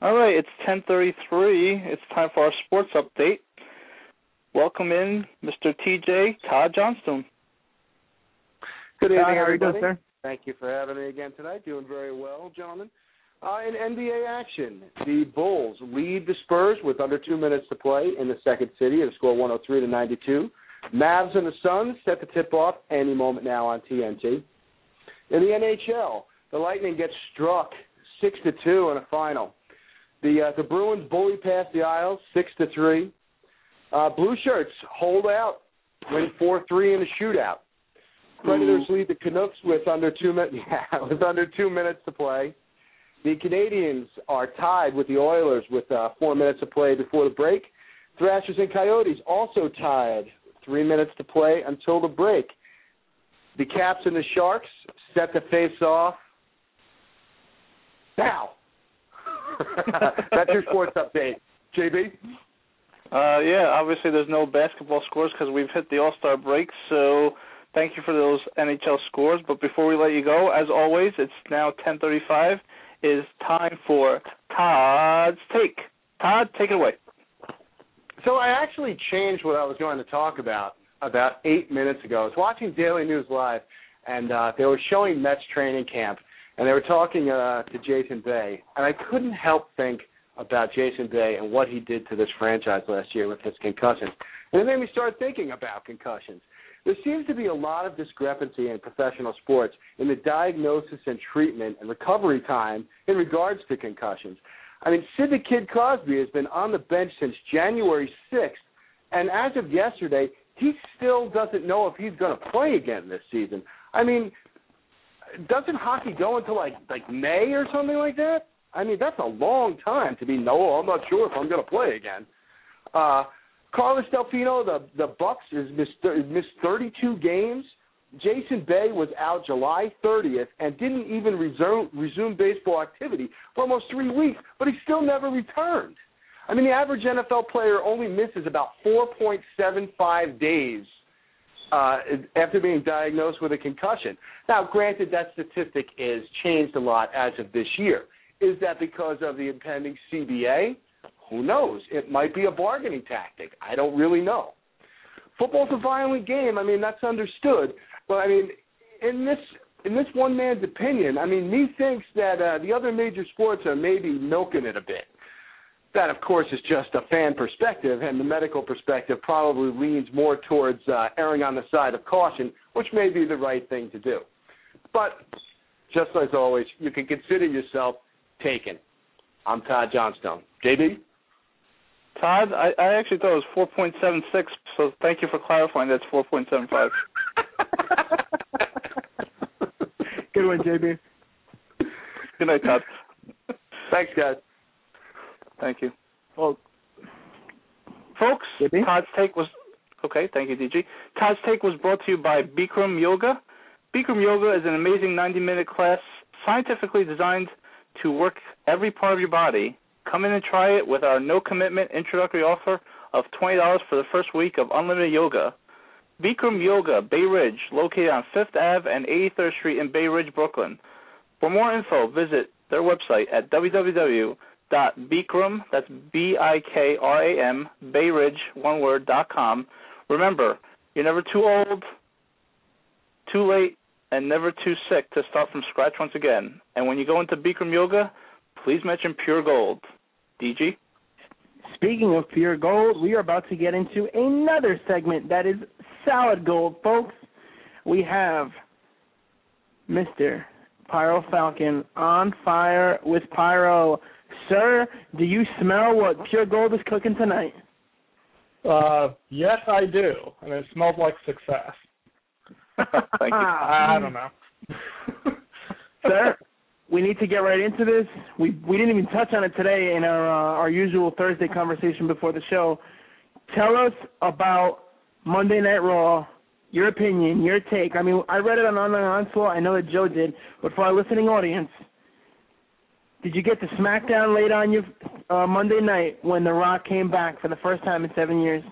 B: All right, it's 10:33. It's time for our sports update. Welcome in, Mr. TJ Todd Johnstone.
D: Good evening,
C: Todd, how doing,
D: everybody.
C: sir?
D: Thank you for having me again tonight. Doing very well, gentlemen. Uh, in NBA action, the Bulls lead the Spurs with under two minutes to play in the second city at a score 103 to 92. Mavs and the Suns set to tip off any moment now on TNT. In the NHL, the Lightning get struck six to two in a final. The uh, the Bruins bully past the Isles six to three. Uh, Blue shirts hold out, win four three in a shootout. Predators lead the Canucks with under two minutes. (laughs) Yeah, with under two minutes to play. The Canadiens are tied with the Oilers with uh, four minutes to play before the break. Thrashers and Coyotes also tied, three minutes to play until the break. The Caps and the Sharks set to face off now. (laughs) That's your sports update, JB.
B: Uh, yeah, obviously there's no basketball scores because we've hit the All Star break. So Thank you for those NHL scores. But before we let you go, as always, it's now 10:35. It is time for Todd's take. Todd, take it away.
D: So I actually changed what I was going to talk about about eight minutes ago. I was watching Daily News Live, and uh, they were showing Mets training camp, and they were talking uh, to Jason Bay, and I couldn't help think about Jason Bay and what he did to this franchise last year with his concussions. And it made me start thinking about concussions. There seems to be a lot of discrepancy in professional sports in the diagnosis and treatment and recovery time in regards to concussions. I mean, the Kid Crosby has been on the bench since January 6th, and as of yesterday, he still doesn't know if he's going to play again this season. I mean, doesn't hockey go until like like May or something like that? I mean, that's a long time to be no. I'm not sure if I'm going to play again. Uh, Carlos Delfino, the the Bucks is missed, missed 32 games. Jason Bay was out July 30th and didn't even resume, resume baseball activity for almost three weeks, but he still never returned. I mean, the average NFL player only misses about 4.75 days uh, after being diagnosed with a concussion. Now, granted, that statistic is changed a lot as of this year. Is that because of the impending CBA? Who knows? It might be a bargaining tactic. I don't really know. Football's a violent game. I mean, that's understood. But I mean, in this in this one man's opinion, I mean, me thinks that uh, the other major sports are maybe milking it a bit. That, of course, is just a fan perspective, and the medical perspective probably leans more towards uh, erring on the side of caution, which may be the right thing to do. But just as always, you can consider yourself taken. I'm Todd Johnstone. JB?
B: Todd, I, I actually thought it was 4.76, so thank you for clarifying that's 4.75. (laughs)
C: Good one, JB.
B: Good night, Todd.
D: Thanks, guys.
B: Thank you. Well, folks,
C: JB?
B: Todd's take was okay. Thank you, DG. Todd's take was brought to you by Bikram Yoga. Bikram Yoga is an amazing 90-minute class scientifically designed to work every part of your body. Come in and try it with our no commitment introductory offer of $20 for the first week of unlimited yoga. Bikram Yoga, Bay Ridge, located on 5th Ave and 83rd Street in Bay Ridge, Brooklyn. For more info, visit their website at www.bikram, that's B-I-K-R-A-M, Bay Ridge, one word, dot com. Remember, you're never too old, too late, and never too sick to start from scratch once again. And when you go into Bikram Yoga, please mention Pure Gold. DG?
C: Speaking of pure gold, we are about to get into another segment that is solid gold, folks. We have Mr. Pyro Falcon on fire with Pyro. Sir, do you smell what pure gold is cooking tonight?
E: Uh, yes, I do, and it smells like success.
B: Thank you.
E: I, I don't know.
C: Sir, we need to get right into this. We we didn't even touch on it today in our uh, our usual Thursday conversation before the show. Tell us about Monday Night Raw. Your opinion, your take. I mean, I read it on Online Onslaught. I know that Joe did, but for our listening audience, did you get the SmackDown late on your uh, Monday night when The Rock came back for the first time in seven years?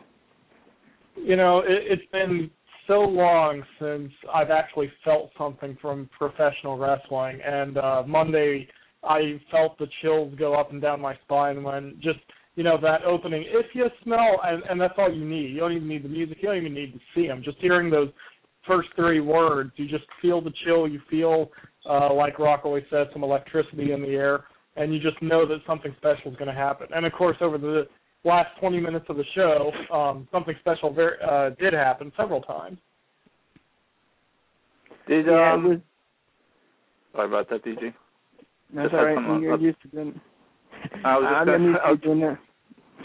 E: you know, it, it's been so long since I've actually felt something from professional wrestling, and uh, Monday I felt the chills go up and down my spine when just you know that opening. If you smell, and, and that's all you need. You don't even need the music. You don't even need to see them. Just hearing those first three words, you just feel the chill. You feel uh, like Rock always said, some electricity in the air, and you just know that something special is going to happen. And of course, over the last 20 minutes of the show, um, something special very, uh, did happen several times.
B: Did,
C: Yeah,
B: um,
C: it was.
B: sorry about that, DG.
C: That's
B: just
C: all
B: had some, uh,
C: You're used to doing. (laughs)
B: I was just
C: I'm
B: gonna-
C: used to doing that.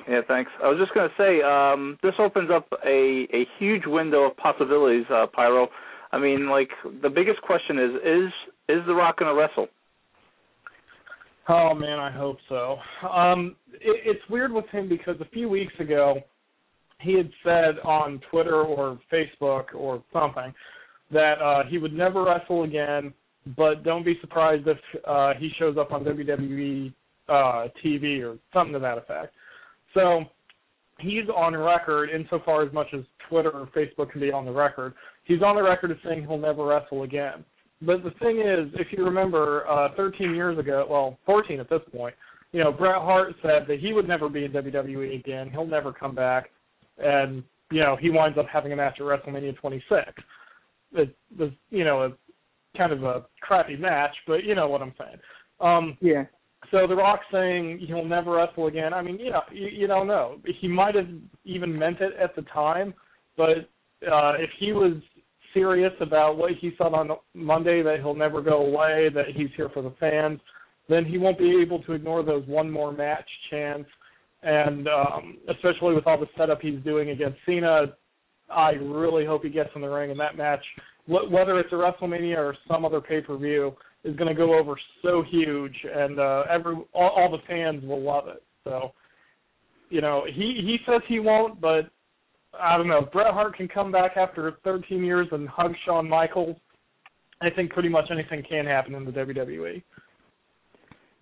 B: Yeah, thanks. I was just going to say, um, this opens up a a huge window of possibilities, uh, Pyro. I mean, like the biggest question is is is The Rock going to wrestle?
E: Oh man, I hope so. Um, it, it's weird with him because a few weeks ago, he had said on Twitter or Facebook or something that uh, he would never wrestle again. But don't be surprised if uh, he shows up on WWE uh, TV or something to that effect. So he's on record insofar as much as Twitter or Facebook can be on the record. He's on the record as saying he'll never wrestle again. But the thing is, if you remember, uh, 13 years ago, well, 14 at this point, you know, Bret Hart said that he would never be in WWE again. He'll never come back, and you know, he winds up having a match at WrestleMania 26. It was, you know, a kind of a crappy match, but you know what I'm saying. Um,
C: Yeah.
E: so The Rock saying he'll never wrestle again. I mean, you know, you, you don't know. He might have even meant it at the time, but uh, if he was serious about what he said on Monday that he'll never go away, that he's here for the fans, then he won't be able to ignore those one more match chants. And um, especially with all the setup he's doing against Cena, I really hope he gets in the ring in that match. Whether it's a WrestleMania or some other pay per view, is going to go over so huge, and uh, every all, all the fans will love it. So, you know, he he says he won't, but I don't know. Bret Hart can come back after 13 years and hug Shawn Michaels. I think pretty much anything can happen in the. WWE.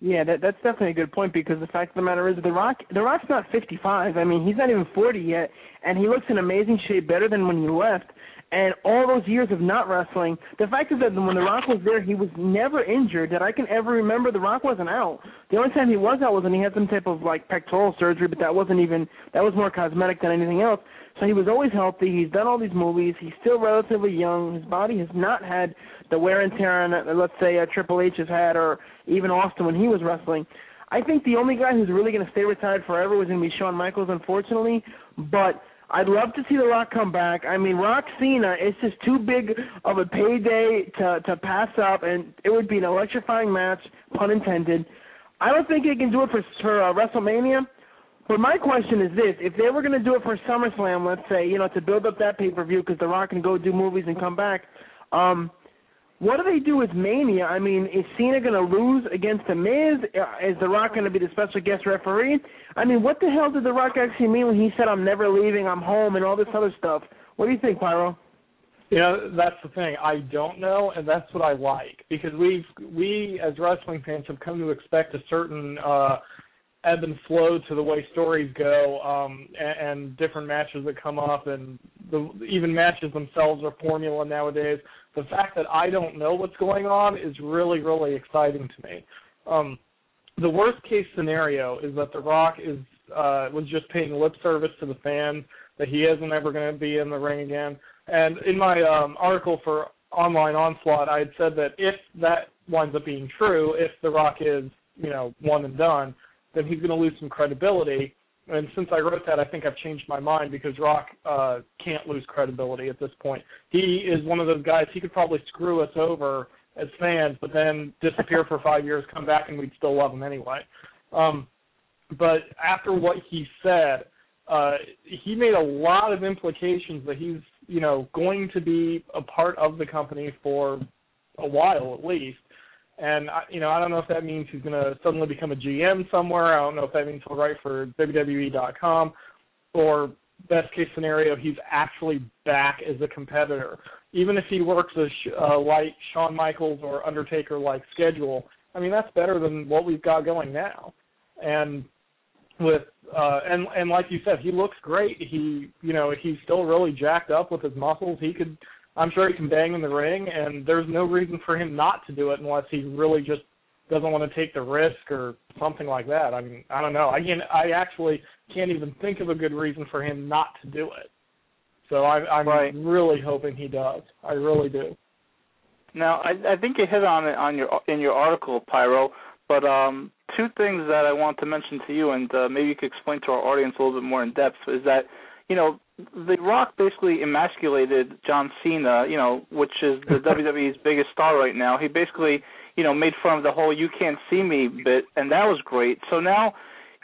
C: Yeah, that that's definitely a good point because the fact of the matter is the Rock the Rock's not 55. I mean, he's not even 40 yet and he looks in amazing shape better than when he left. And all those years of not wrestling, the fact is that when The Rock was there, he was never injured. That I can ever remember, The Rock wasn't out. The only time he was out was when he had some type of like pectoral surgery, but that wasn't even that was more cosmetic than anything else. So he was always healthy. He's done all these movies. He's still relatively young. His body has not had the wear and tear on let's say uh, Triple H has had, or even Austin when he was wrestling. I think the only guy who's really going to stay retired forever was going to be Shawn Michaels, unfortunately. But I'd love to see The Rock come back. I mean, Rock Cena, it's just too big of a payday to to pass up, and it would be an electrifying match, pun intended. I don't think they can do it for for uh, WrestleMania. But my question is this: If they were going to do it for SummerSlam, let's say, you know, to build up that pay per view, because The Rock can go do movies and come back, um, what do they do with Mania? I mean, is Cena going to lose against The Miz? Uh, Is The Rock going to be the special guest referee? I mean, what the hell did The Rock actually mean when he said, "I'm never leaving, I'm home," and all this other stuff? What do you think, Pyro?
E: You know, that's the thing. I don't know, and that's what I like because we've we as wrestling fans have come to expect a certain uh ebb and flow to the way stories go, um, and, and different matches that come up, and the even matches themselves are formula nowadays. The fact that I don't know what's going on is really, really exciting to me. Um, the worst case scenario is that The Rock is uh, was just paying lip service to the fans that he isn't ever going to be in the ring again. And in my um, article for Online Onslaught, I had said that if that winds up being true, if The Rock is you know one and done, then he's going to lose some credibility. And since I wrote that, I think I've changed my mind because Rock uh, can't lose credibility at this point. He is one of those guys. He could probably screw us over as fans, but then disappear for five years, come back, and we'd still love him anyway. Um, but after what he said, uh, he made a lot of implications that he's, you know, going to be a part of the company for a while at least. And I, you know, I don't know if that means he's going to suddenly become a GM somewhere. I don't know if that means he'll write for WWE.com, or best case scenario, he's actually back as a competitor. Even if he works a sh- uh, like Shawn Michaels or Undertaker like schedule, I mean that's better than what we've got going now. And with uh and and like you said, he looks great. He you know he's still really jacked up with his muscles. He could I'm sure he can bang in the ring, and there's no reason for him not to do it unless he really just doesn't want to take the risk or something like that. I mean, I don't know. I can I actually can't even think of a good reason for him not to do it. So I, I'm
B: Right.
E: really hoping he does. I really do.
B: Now, I, I think you hit on it on your in your article, Pyro. But um, two things that I want to mention to you, and uh, maybe you could explain to our audience a little bit more in depth, is that you know The Rock basically emasculated John Cena, you know, which is the (laughs) WWE's biggest star right now. He basically, you know, made fun of the whole "you can't see me" bit, and that was great. So now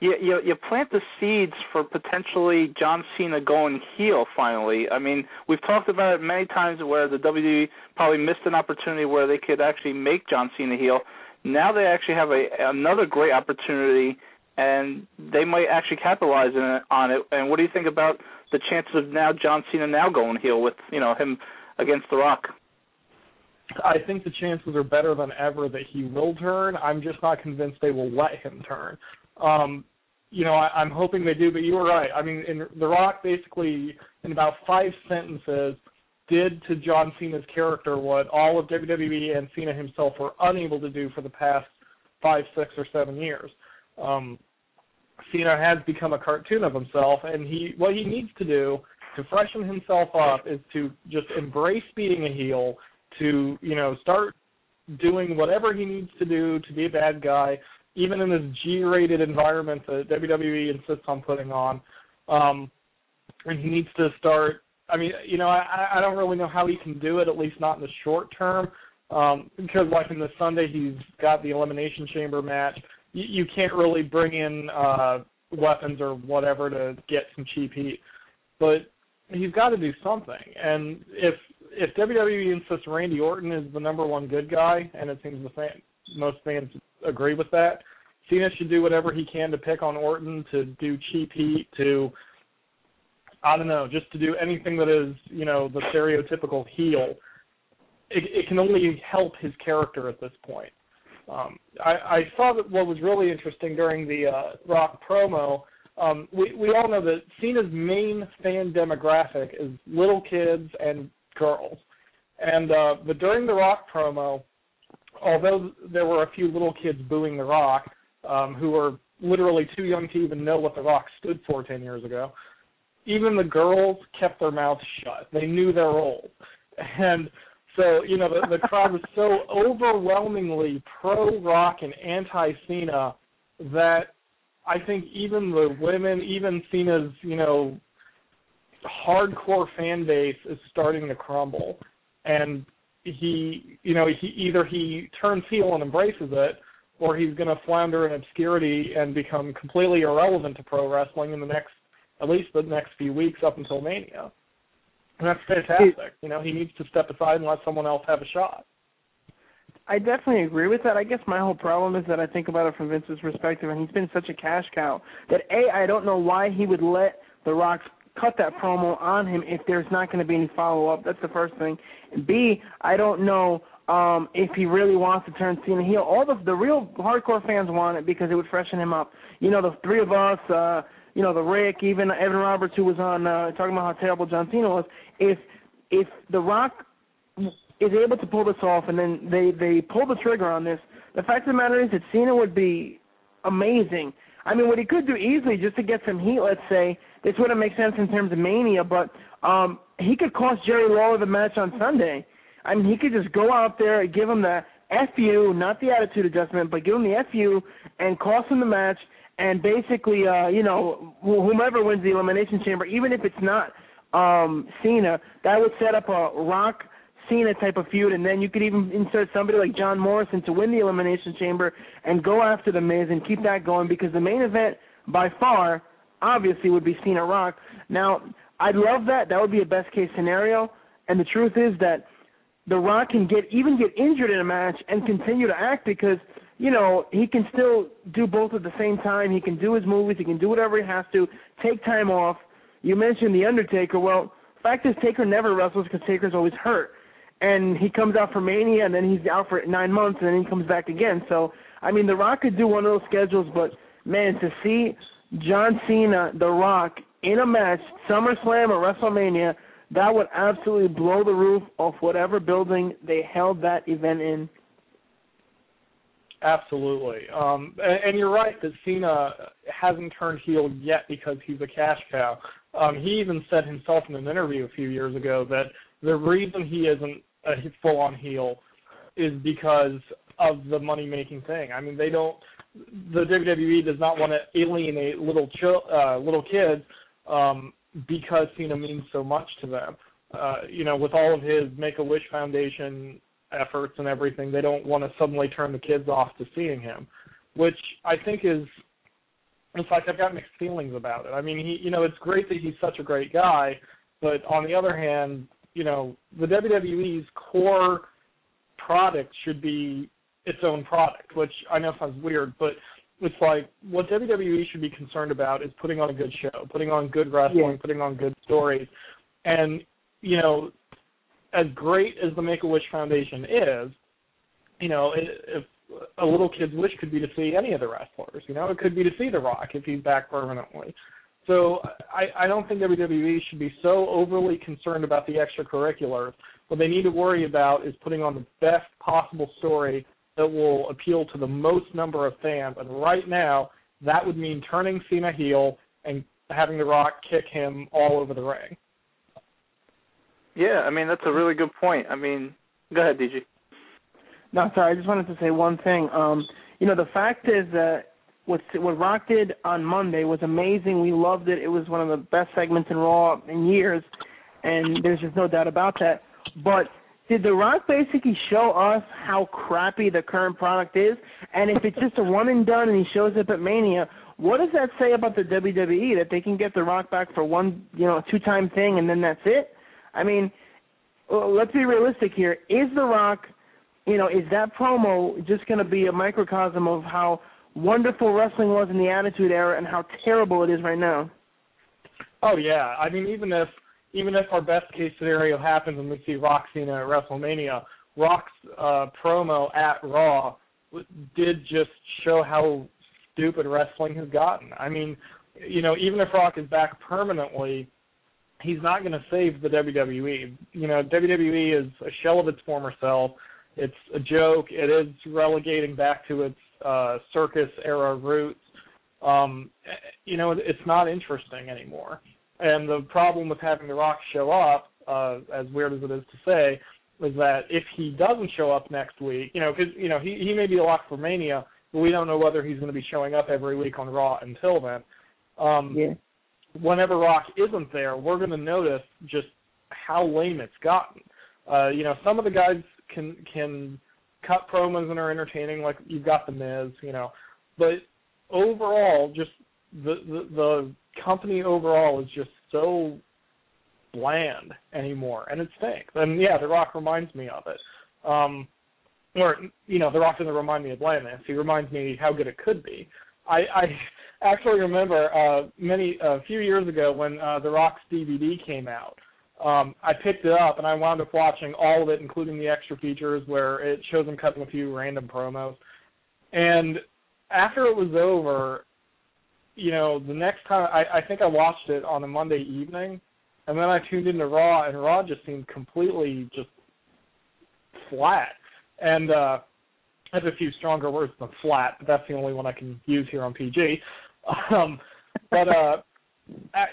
B: you you you plant the seeds for potentially John Cena going heel finally. I mean, we've talked about it many times where the WWE probably missed an opportunity where they could actually make John Cena heel. Now they actually have a another great opportunity and they might actually capitalize it, on it. And what do you think about the chances of now John Cena now going heel with, you know, him against The Rock?
E: I think the chances are better than ever that he will turn. I'm just not convinced they will let him turn. Um, you know, I, I'm hoping they do. But you were right. I mean, in The Rock basically in about five sentences did to John Cena's character what all of WWE and Cena himself were unable to do for the past five, six, or seven years. Um, Cena has become a cartoon of himself, and he what he needs to do to freshen himself up is to just embrace being a heel, to you know start doing whatever he needs to do to be a bad guy, even in this G-rated environment that WWE insists on putting on. Um, and he needs to start. I mean, you know, I, I don't really know how he can do it, at least not in the short term, um, because like in the Sunday he's got the Elimination Chamber match. You, you can't really bring in uh, weapons or whatever to get some cheap heat, but he's got to do something. And if if WWE insists Randy Orton is the number one good guy, and it seems the fan, most fans agree with that, Cena should do whatever he can to pick on Orton, to do cheap heat, to I don't know, just to do anything that is you know the stereotypical heel. It, it can only help his character at this point. Um, I, I saw that what was really interesting during the uh, Rock promo. Um, we we all know that Cena's main fan demographic is little kids and girls, and uh, but during the Rock promo, although there were a few little kids booing the Rock, um, who were literally too young to even know what the Rock stood for ten years ago, even the girls kept their mouths shut. They knew their role, and so you know the, the crowd was so overwhelmingly pro Rock and anti Cena that I think even the women, even Cena's you know hardcore fan base is starting to crumble, and he you know he either he turns heel and embraces it, or he's going to flounder in obscurity and become completely irrelevant to pro wrestling in the next at least the next few weeks up until Mania. And that's fantastic. You know, he needs to step aside and let someone else have a shot.
C: I definitely agree with that. I guess my whole problem is that I think about it from Vince's perspective, and he's been such a cash cow that a I don't know why he would let The Rock cut that promo on him if there's not going to be any follow up. That's the first thing. And B I don't know um if he really wants to turn Cena heel. All the the real hardcore fans want it because it would freshen him up. You know, the three of us. uh you know, the Rick, even Evan Roberts, who was on uh, talking about how terrible John Cena was. If if The Rock is able to pull this off, and then they they pull the trigger on this, the fact of the matter is that Cena would be amazing. I mean, what he could do easily just to get some heat, let's say, this wouldn't make sense in terms of Mania, but um he could cost Jerry Lawler the match on Sunday. I mean, he could just go out there and give him the FU, not the attitude adjustment, but give him the FU and cost him the match and basically, uh, you know, whomever wins the elimination chamber, even if it's not um Cena, that would set up a Rock Cena type of feud, and then you could even insert somebody like John Morrison to win the elimination chamber and go after the Miz and keep that going because the main event by far, obviously, would be Cena Rock. Now, I'd love that. That would be a best case scenario. And the truth is that The Rock can get even get injured in a match and continue to act because you know, he can still do both at the same time. He can do his movies. He can do whatever he has to. Take time off. You mentioned the Undertaker. Well, fact is, Taker never wrestles because Taker's always hurt, and he comes out for Mania, and then he's out for nine months, and then he comes back again. So, I mean, The Rock could do one of those schedules, but man, to see John Cena, The Rock in a match, SummerSlam or WrestleMania, that would absolutely blow the roof off whatever building they held that event in.
E: Absolutely. Um, and, and you're right that Cena hasn't turned heel yet because he's a cash cow. Um, he even said himself in an interview a few years ago that the reason he isn't a full-on heel is because of the money-making thing. I mean, they don't. The WWE does not want to alienate little ch- uh, little kids um, because Cena means so much to them. Uh, you know, with all of his Make a Wish Foundation efforts and everything, they don't want to suddenly turn the kids off to seeing him, which I think is it's like I've got mixed feelings about it. I mean, he you know, it's great that he's such a great guy, but on the other hand, you know, the WWE's core product should be its own product, which I know sounds weird, but it's like what WWE should be concerned about is putting on a good show, putting on good wrestling,
C: yeah.
E: putting on good stories. And you know, as great as the Make a Wish Foundation is, you know, if a little kid's wish could be to see any of the wrestlers. You know, it could be to see The Rock if he's back permanently. So I, I don't think WWE should be so overly concerned about the extracurriculars. What they need to worry about is putting on the best possible story that will appeal to the most number of fans. And right now, that would mean turning Cena heel and having The Rock kick him all over the ring.
B: Yeah, I mean that's a really good point. I mean, go ahead, DG.
C: No, sorry. I just wanted to say one thing. Um, you know, the fact is that what what Rock did on Monday was amazing. We loved it. It was one of the best segments in Raw in years, and there's just no doubt about that. But did The Rock basically show us how crappy the current product is? And if it's just a one and done and he shows up at Mania, what does that say about the WWE that they can get The Rock back for one, you know, two time thing and then that's it? I mean, let's be realistic here. Is The Rock, you know, is that promo just going to be a microcosm of how wonderful wrestling was in the Attitude Era and how terrible it is right now?
E: Oh yeah, I mean even if even if our best case scenario happens and we see Rock Cena at WrestleMania, Rock's uh, promo at Raw did just show how stupid wrestling has gotten. I mean, you know, even if Rock is back permanently, he's not going to save the WWE. You know, WWE is a shell of its former self. It's a joke. It is relegating back to its uh, circus era roots. Um, you know, it's not interesting anymore. And the problem with having The Rock show up, uh, as weird as it is to say, is that if he doesn't show up next week, you know, because you know he he may be a lock for Mania, but we don't know whether he's going to be showing up every week on Raw until then. Um,
C: yeah.
E: Whenever Rock isn't there, we're going to notice just how lame it's gotten. Uh, you know, some of the guys can can cut promos and are entertaining, like you've got the Miz, you know, but overall, just the the, the company overall is just so bland anymore, and it stinks. And yeah, The Rock reminds me of it. Um, or you know, The Rock doesn't remind me of blandness. He reminds me how good it could be. I, I actually remember uh, many a few years ago when uh, The Rock's DVD came out. Um, I picked it up and I wound up watching all of it, including the extra features where it shows him cutting a few random promos. And after it was over, you know, the next time I, I think I watched it on a Monday evening, and then I tuned into Raw, and Raw just seemed completely just flat. And uh, have a few stronger words than flat, but that's the only one I can use here on PG. (laughs) Um, but uh,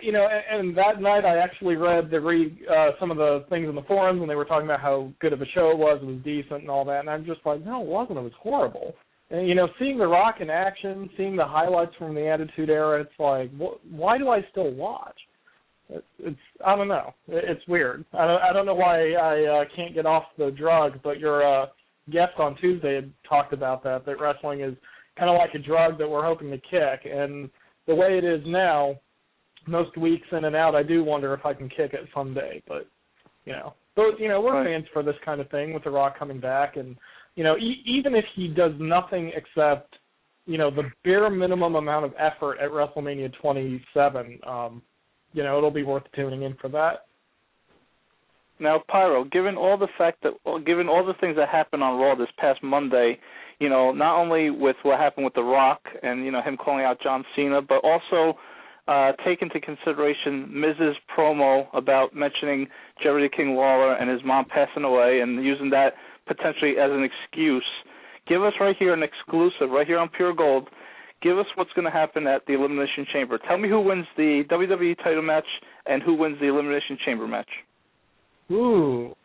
E: you know, and, and that night I actually read the re uh, some of the things in the forums, and they were talking about how good of a show it was, it was decent and all that, and I'm just like, no, it wasn't. It was horrible. And you know, seeing The Rock in action, seeing the highlights from the Attitude Era, it's like, wh- why do I still watch? It, it's I don't know. It, it's weird. I don't I don't know why I uh, can't get off the drug. But your uh, guest on Tuesday had talked about that. That wrestling is kind of like a drug that we're hoping to kick, and the way it is now, most weeks in and out, I do wonder if I can kick it someday. But you know, but you know, we're fans for this kind of thing with The Rock coming back and you know, e- even if he does nothing except, you know, the bare minimum amount of effort at WrestleMania 27, um, you know, it'll be worth tuning in for that.
B: Now, Pyro, given all the fact that, given all the things that happened on Raw this past Monday, you know, not only with what happened with The Rock and you know him calling out John Cena, but also uh, take into consideration Miz's promo about mentioning Jerry King Lawler and his mom passing away, and using that potentially as an excuse. Give us right here an exclusive, right here on Pure Gold. Give us what's going to happen at the Elimination Chamber. Tell me who wins the WWE title match and who wins the Elimination Chamber match.
E: Ooh.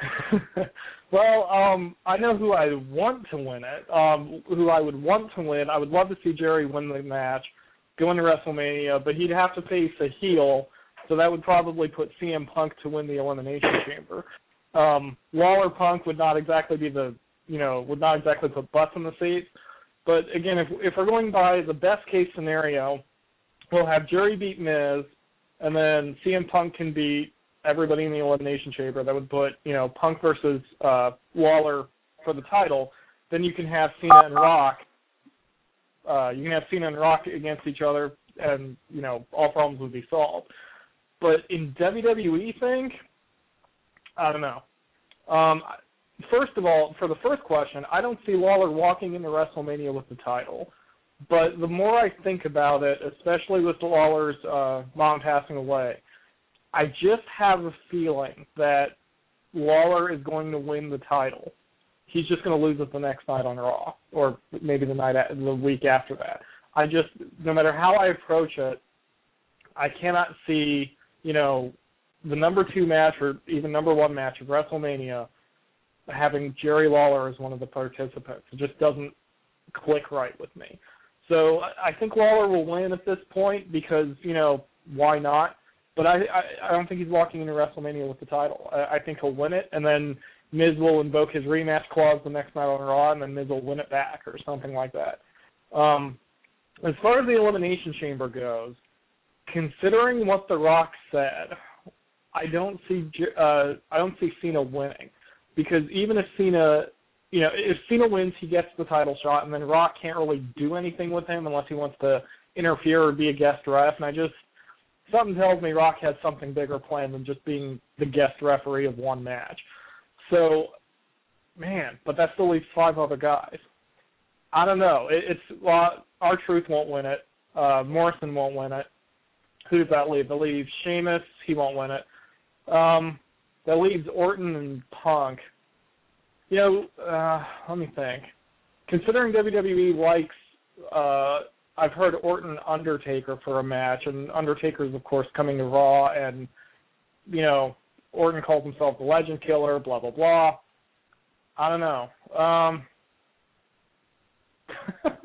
E: (laughs) well, um, I know who I want to win it. Um, who I would want to win. I would love to see Jerry win the match, go into WrestleMania, but he'd have to face a heel, so that would probably put CM Punk to win the Elimination Chamber. Um, Lawler Punk would not exactly be the you know would not exactly put butts in the seats. But again, if if we're going by the best case scenario, we'll have Jerry beat Miz, and then CM Punk can beat everybody in the elimination chamber. That would put you know Punk versus uh, Lawler for the title. Then you can have Cena and Rock. Uh, you can have Cena and Rock against each other, and you know all problems would be solved. But in WWE, think I don't know. Um, first of all, for the first question, I don't see Lawler walking into WrestleMania with the title. But the more I think about it, especially with Lawler's uh, mom passing away, I just have a feeling that Lawler is going to win the title. He's just going to lose it the next night on Raw, or maybe the night the week after that. I just, no matter how I approach it, I cannot see, you know, the number two match or even number one match of WrestleMania having Jerry Lawler as one of the participants. It just doesn't click right with me. So I think Lawler will win at this point because you know why not? But I I, I don't think he's walking into WrestleMania with the title. I, I think he'll win it, and then Miz will invoke his rematch clause the next night on Raw, and then Miz will win it back or something like that. Um, as far as the Elimination Chamber goes, considering what The Rock said, I don't see uh, I don't see Cena winning because even if Cena you know, if Cena wins, he gets the title shot, and then Rock can't really do anything with him unless he wants to interfere or be a guest ref. And I just something tells me Rock has something bigger planned than just being the guest referee of one match. So, man, but that still leaves five other guys. I don't know. It, it's well, R-Truth won't win it. Uh, Morrison won't win it. Who does that leave? That leaves Sheamus. He won't win it. Um, that leaves Orton and Punk. You know, uh, let me think. Considering WWE likes, uh, I've heard Orton Undertaker for a match, and Undertaker's of course coming to Raw, and you know, Orton calls himself the Legend Killer, blah blah blah. I don't know. Um, (laughs)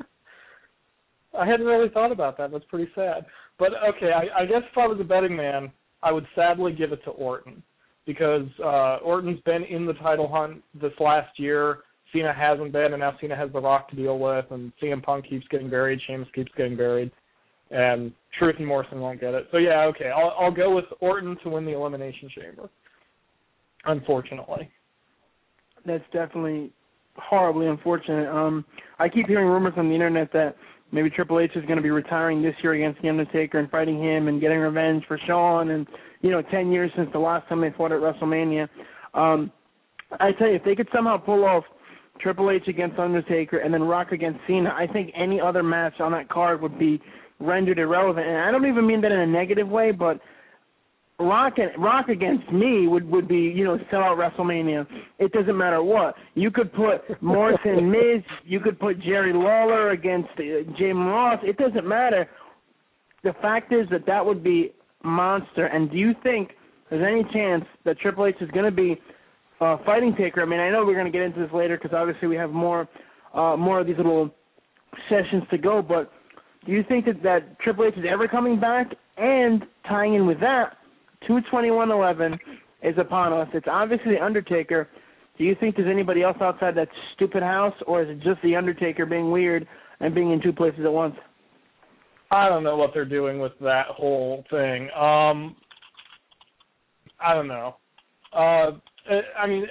E: I hadn't really thought about that. That's pretty sad. But okay, I, I guess if I was a betting man, I would sadly give it to Orton because uh, Orton's been in the title hunt this last year. Cena hasn't been, and now Cena has The Rock to deal with, and CM Punk keeps getting buried, Sheamus keeps getting buried, and Truth and Morrison won't get it. So yeah, okay, I'll I'll go with Orton to win the Elimination Chamber. Unfortunately,
C: that's definitely horribly unfortunate. Um, I keep hearing rumors on the internet that maybe Triple H is going to be retiring this year against the Undertaker and fighting him and getting revenge for Shawn and you know, 10 years since the last time they fought at WrestleMania. Um, I tell you, if they could somehow pull off Triple H against Undertaker and then Rock against Cena, I think any other match on that card would be rendered irrelevant. And I don't even mean that in a negative way, but Rock and Rock against me would would be you know sell out WrestleMania. It doesn't matter what. You could put Morrison (laughs) Miz. You could put Jerry Lawler against uh, Jim Ross. It doesn't matter. The fact is that that would be monster. And do you think there's any chance that Triple H is going to be uh, fighting Taker? I mean, I know we're going to get into this later because obviously we have more uh, more of these little sessions to go. But do you think that that Triple H is ever coming back? And tying in with that, two twenty one eleven is upon us. It's obviously the Undertaker. Do you think there's anybody else outside that stupid house, or is it just the Undertaker being weird and being in two places at once?
E: I don't know what they're doing with that whole thing. Um, I don't know. Uh, I mean,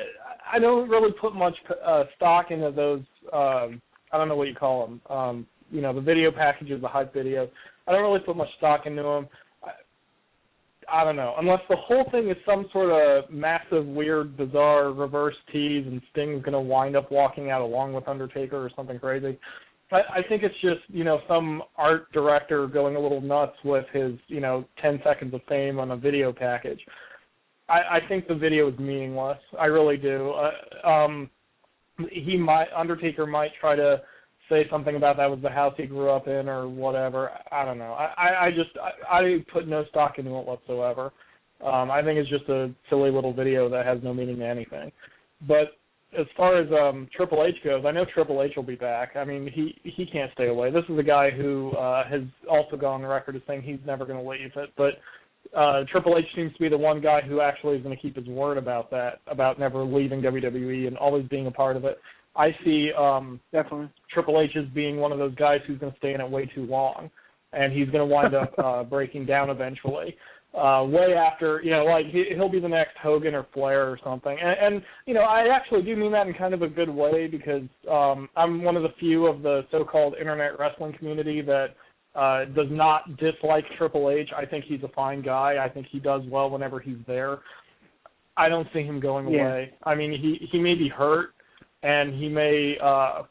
E: I don't really put much uh, stock into those. Um, I don't know what you call them. Um, you know, the video packages, the hype videos. I don't really put much stock into them. I, I don't know, unless the whole thing is some sort of massive, weird, bizarre reverse tease, and Sting's going to wind up walking out along with Undertaker or something crazy. I, I think it's just you know some art director going a little nuts with his you know ten seconds of fame on a video package. I, I think the video is meaningless. I really do. Uh, um, he might Undertaker might try to say something about that was the house he grew up in or whatever. I don't know. I I just I, I put no stock into it whatsoever. Um, I think it's just a silly little video that has no meaning to anything. But as far as um Triple H goes, I know Triple H will be back. I mean, he he can't stay away. This is a guy who uh has also gone on record as saying he's never going to leave it, but uh Triple H seems to be the one guy who actually is going to keep his word about that, about never leaving WWE and always being a part of it. I see um
C: definitely
E: Triple H as being one of those guys who's going to stay in it way too long and he's going to wind up (laughs) uh breaking down eventually uh, way after, you know, like he, he'll be the next Hogan or Flair or something. And, and you know, I actually do mean that in kind of a good way because um, I'm one of the few of the so-called internet wrestling community that uh, does not dislike Triple H. I think he's a fine guy. I think he does well whenever he's there. I don't see him going
C: Yeah.
E: away. I mean, he he may be hurt, and he may uh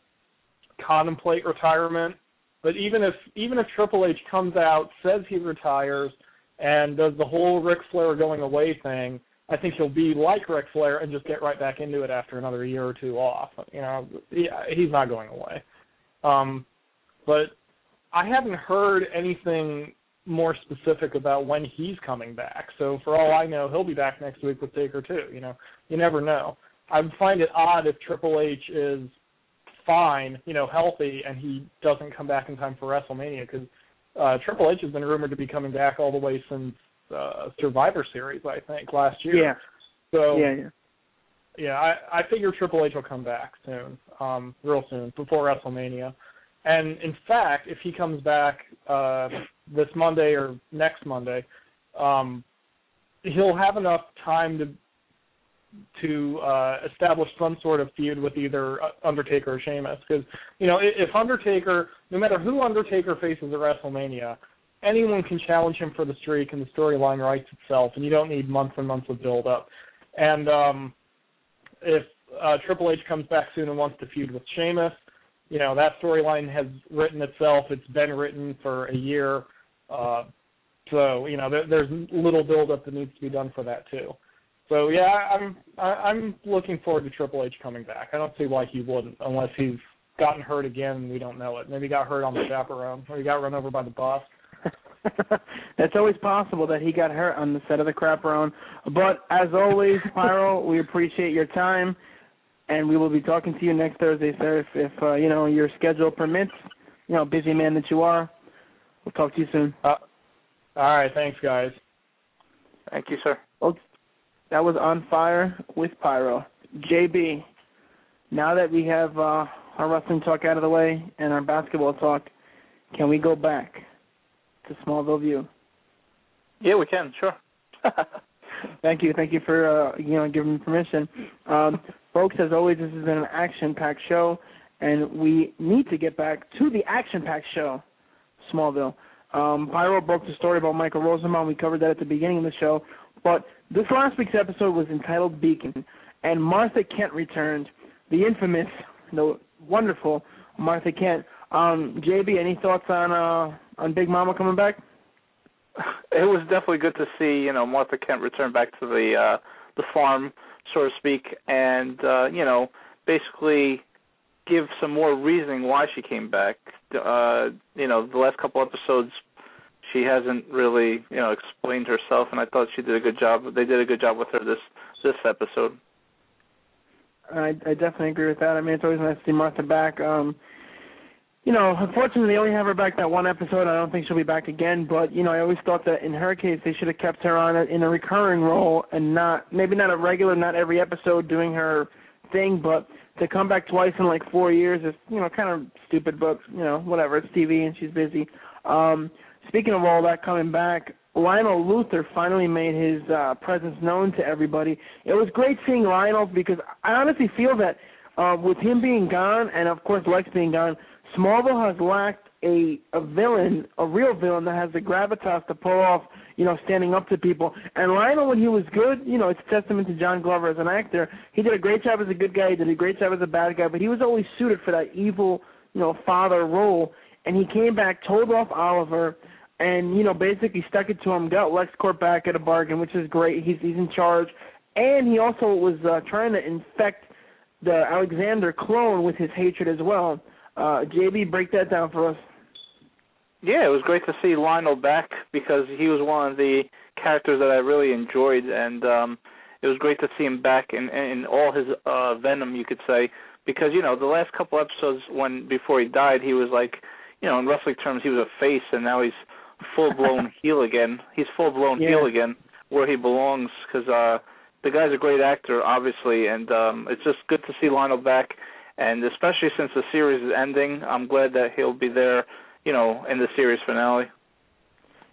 E: contemplate retirement. But even if even if Triple H comes out, says he retires, and does the whole Ric Flair going away thing, I think he'll be like Ric Flair and just get right back into it after another year or two off. You know, yeah, he's not going away. Um, but I haven't heard anything more specific about when he's coming back. So for all I know, he'll be back next week with Taker too. You know, you never know. I would find it odd if Triple H is fine, you know, healthy, and he doesn't come back in time for WrestleMania because uh, Triple H has been rumored to be coming back all the way since uh, Survivor Series, I think, last year.
C: Yeah.
E: So
C: Yeah, yeah.
E: yeah, I, I figure Triple H will come back soon, um, real soon, before WrestleMania. And in fact, if he comes back uh, this Monday or next Monday, um, he'll have enough time to to uh, establish some sort of feud with either Undertaker or Sheamus. Because you know, if if Undertaker, no matter who Undertaker faces at WrestleMania, anyone can challenge him for the streak, and the storyline writes itself, and you don't need months and months of build up. And um, if uh, Triple H comes back soon and wants to feud with Sheamus, you know that storyline has written itself. It's been written for a year, uh, so you know there, there's little build up that needs to be done for that too. So yeah, I'm I- I'm looking forward to Triple H coming back. I don't see why he wouldn't, unless he's gotten hurt again we don't know it. Maybe he got hurt on the chaperone, or he got run over by the bus.
C: That's (laughs) always possible that he got hurt on the set of the Chaperone. But as always, Pyro, we appreciate your time, and we will be talking to you next Thursday, sir. If, if uh, you know your schedule permits, you know, busy man that you are. We'll talk to you soon.
E: Uh, all right, thanks guys.
B: Thank you, sir.
C: Well, that was on fire with Pyro. JB, now that we have uh, our wrestling talk out of the way and our basketball talk, can we go back to Smallville View?
B: Yeah, we can. Sure. (laughs)
C: Thank you, thank you for uh, you know giving me permission, um, folks. As always, this has been an action-packed show, and we need to get back to the action-packed show, Smallville. Um, Pyro broke the story about Michael Rosenbaum. We covered that at the beginning of the show, but this last week's episode was entitled Beacon, and Martha Kent returned, the infamous, the wonderful Martha Kent. Um, JB, any thoughts on uh, on Big Mama coming back?
B: it was definitely good to see you know Martha Kent return back to the uh the farm so to speak and uh you know basically give some more reasoning why she came back uh you know the last couple episodes she hasn't really you know explained herself and I thought she did a good job they did a good job with her this this episode
C: I, I definitely agree with that. I mean, it's always nice to see Martha back. Um, you know, unfortunately, they only have her back that one episode. I don't think she'll be back again. But you know, I always thought that in her case, they should have kept her on in a recurring role and not maybe not a regular, not every episode doing her thing, but to come back twice in like four years is you know kind of stupid. But you know, whatever. It's TV and she's busy. Um, speaking of all that coming back, Lionel Luthor finally made his uh, presence known to everybody. It was great seeing Lionel because I honestly feel that uh, with him being gone and of course Lex being gone, Smallville has lacked a a villain, a real villain that has the gravitas to pull off, you know, standing up to people. And Lionel, when he was good, you know, it's a testament to John Glover as an actor. He did a great job as a good guy. He did a great job as a bad guy, but he was always suited for that evil, you know, father role. And he came back, told off Oliver, and you know, basically stuck it to him. Got LexCorp back at a bargain, which is great. He's he's in charge, and he also was uh, trying to infect the Alexander clone with his hatred as well. Uh, JB, break that down for us.
B: Yeah, it was great to see Lionel back because he was one of the characters that I really enjoyed, and um, it was great to see him back in, in all his uh, venom, you could say. Because you know, the last couple episodes, when before he died, he was like, you know, in wrestling terms, he was a face, and now he's full blown (laughs) heel again. He's full blown
C: Yeah.
B: heel again, where he belongs. Because uh, the guy's a great actor, obviously, and um, it's just good to see Lionel back. And especially since the series is ending, I'm glad that he'll be there you know, in the series finale.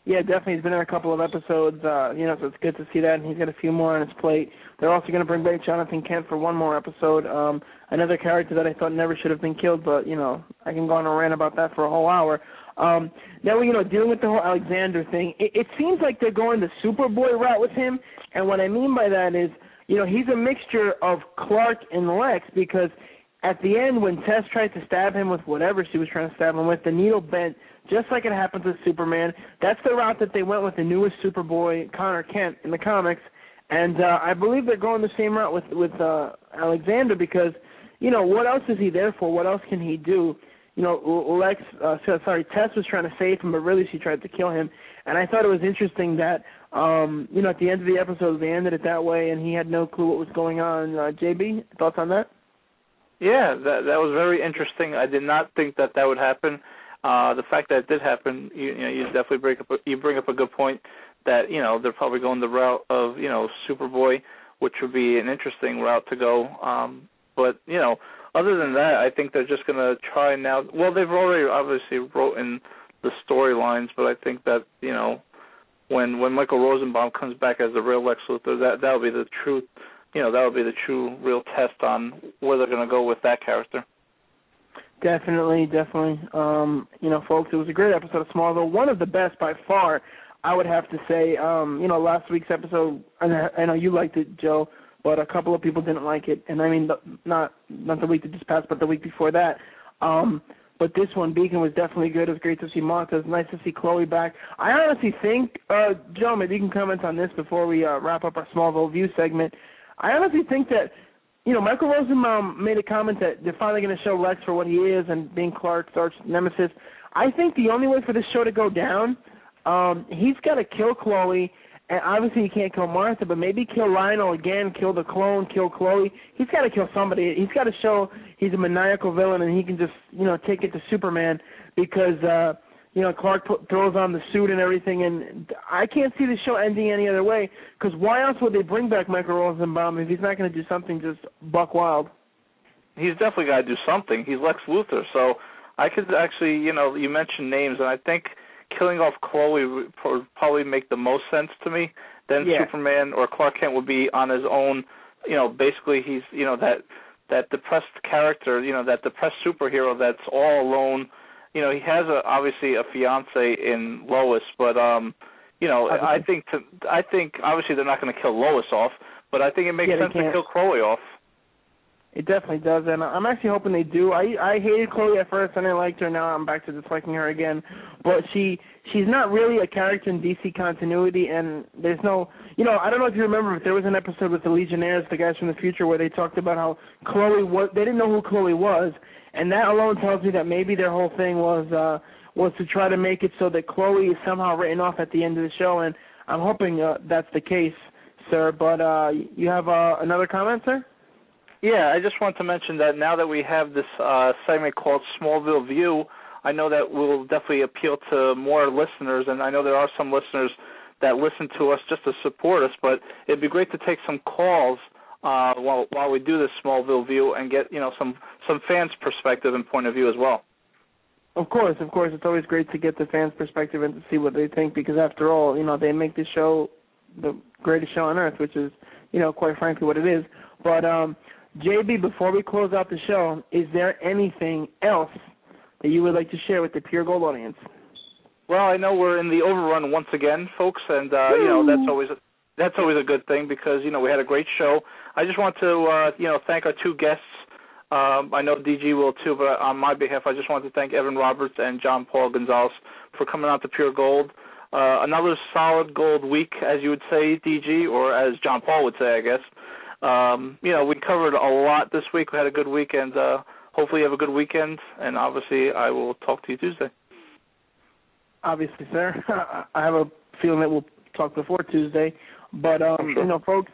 C: Yeah, definitely. He's been in a couple of episodes, uh, you know, so it's good to see that. And he's got a few more on his plate. They're also going to bring back Jonathan Kent for one more episode. Um, another character that I thought never should have been killed, but you know, I can go on a rant about that for a whole hour. Um, now, you know, dealing with the whole Alexander thing, it, it seems like they're going the Superboy route with him. And what I mean by that is, you know, he's a mixture of Clark and Lex because at the end when Tess tried to stab him with whatever she was trying to stab him with, the needle bent just like it happens with Superman. That's the route that they went with the newest Superboy, Connor Kent, in the comics. And uh, I believe they're going the same route with with uh, Alexander because, you know, what else is he there for? What else can he do? You know, Lex, uh, sorry, Tess was trying to save him, but really she tried to kill him. And I thought it was interesting that, um, you know, at the end of the episode they ended it that way, and he had no clue what was going on. Uh, JB, thoughts on that?
B: Yeah, that that was very interesting. I did not think that that would happen. Uh, the fact that it did happen, you, you know, you definitely bring up a, you bring up a good point that you know they're probably going the route of you know Superboy, which would be an interesting route to go. Um, but you know, other than that, I think they're just going to try now. Well, they've already obviously wrote in the storylines, but I think that you know when when Michael Rosenbaum comes back as the real Lex Luthor, that that'll be the truth. You know, that'll be the true, real test on where they're going to go with that character.
C: Definitely, definitely. Um, you know, folks, it was a great episode of Smallville, one of the best by far. I would have to say, um, you know, last week's episode. I, I know you liked it, Joe, but a couple of people didn't like it, and I mean, not not the week that just passed, but the week before that. Um, but this one, Beacon, was definitely good. It was great to see was nice to see Chloe back. I honestly think, uh, Joe, maybe you can comment on this before we uh, wrap up our Smallville View segment. I honestly think that you know, Michael Rosenbaum made a comment that they're finally going to show Lex for what he is and being Clark's arch nemesis. I think the only way for this show to go down, um, he's got to kill Chloe, and obviously he can't kill Martha, but maybe kill Lionel again, kill the clone, kill Chloe. He's got to kill somebody. He's got to show he's a maniacal villain and he can just, you know, take it to Superman because. uh you know, Clark put, throws on the suit and everything, and I can't see the show ending any other way. Because why else would they bring back Michael Rosenbaum if he's not going to do something just buck wild?
B: He's definitely got to do something. He's Lex Luthor, so I could actually, you know, you mentioned names, and I think killing off Chloe would probably make the most sense to me. Then
C: yeah.
B: Superman or Clark Kent would be on his own. You know, basically he's, you know, that that depressed character, you know, that depressed superhero that's all alone you know, he has a obviously a fiance in Lois, but um, you know, I think to I think obviously they're not going to kill Lois off, but I think it makes
C: yeah,
B: sense to kill Chloe off.
C: It definitely does, and I'm actually hoping they do. I I hated Chloe at first, and I liked her. Now I'm back to disliking her again. But she she's not really a character in DC continuity, and there's no, you know, I don't know if you remember, but there was an episode with the Legionnaires, the guys from the future, where they talked about how Chloe was. They didn't know who Chloe was, and that alone tells me that maybe their whole thing was uh was to try to make it so that Chloe is somehow written off at the end of the show, and I'm hoping uh, that's the case, sir. But uh you have uh, another comment, sir?
B: Yeah, I just want to mention that now that we have this uh segment called Smallville View, I know that will definitely appeal to more listeners, and I know there are some listeners that listen to us just to support us. But it'd be great to take some calls uh, while while we do this Smallville view and get you know some some fans' perspective and point of view as well.
C: Of course, of course, it's always great to get the fans' perspective and to see what they think because after all, you know, they make this show the greatest show on earth, which is, you know, quite frankly what it is. But um JB, before we close out the show, is there anything else that you would like to share with the Pure Gold audience?
B: Well, I know we're in the overrun once again, folks, and uh, you know that's always a, that's always a good thing because you know we had a great show. I just want to uh, you know thank our two guests. Um, I know DG will too, but on my behalf, I just want to thank Evan Roberts and Gian Paul Gonzalez for coming out to Pure Gold. Uh, another solid gold week, as you would say, DG, or as Gian Paul would say, I guess. Um, you know, we covered a lot this week. We had a good weekend. Uh, hopefully, you have a good weekend, and obviously, I will talk to you Tuesday.
C: Obviously, sir. (laughs) I have a feeling that we'll talk before Tuesday, but um,
B: sure.
C: you know, folks,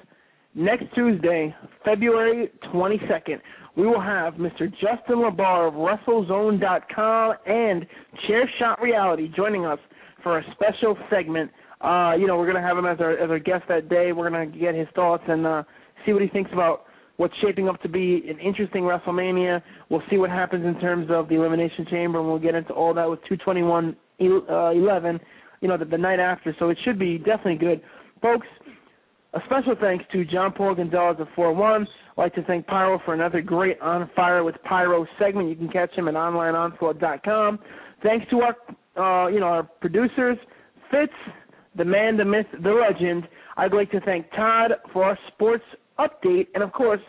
C: next Tuesday, February 22nd, we will have Mr. Justin LaBar of WrestleZone.com and Chairshot Reality joining us for a special segment. Uh, you know, we're going to have him as our as our guest that day. We're going to get his thoughts and uh, see what he thinks about what's shaping up to be an interesting WrestleMania. We'll see what happens in terms of the Elimination Chamber, and we'll get into all that with 221 uh, 11, you know, the, the night after. So it should be definitely good. Folks, a special thanks to Gian Paul Gonzalez of 4-1. I'd like to thank Pyro for another great On Fire with Pyro segment. You can catch him at onlineonslaught.com. Thanks to our, uh, you know, our producers, Fitz, the man, the myth, the legend. I'd like to thank Todd for our sports update, and of course,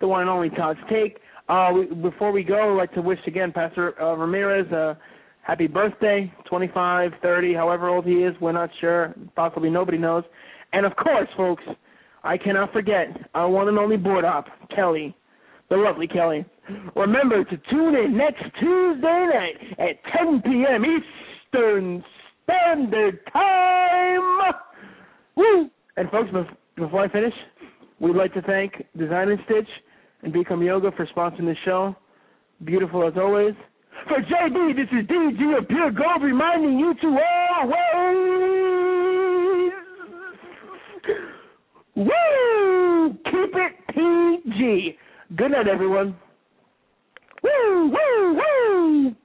C: the one and only Todd's take. Uh, we, before we go, I'd like to wish again Pastor uh, Ramirez a happy birthday, 25, 30, however old he is. We're not sure. Possibly nobody knows. And of course, folks, I cannot forget our one and only board op, Kelly, the lovely Kelly. Remember to tune in next Tuesday night at 10 p.m. Eastern Standard Time. Woo! And folks, before I finish, we'd like to thank Design and Stitch and Become Yoga for sponsoring the show. Beautiful as always. For JB, this is DG of Pure Gold reminding you to always woo keep it PG. Good night, everyone. Woo woo woo.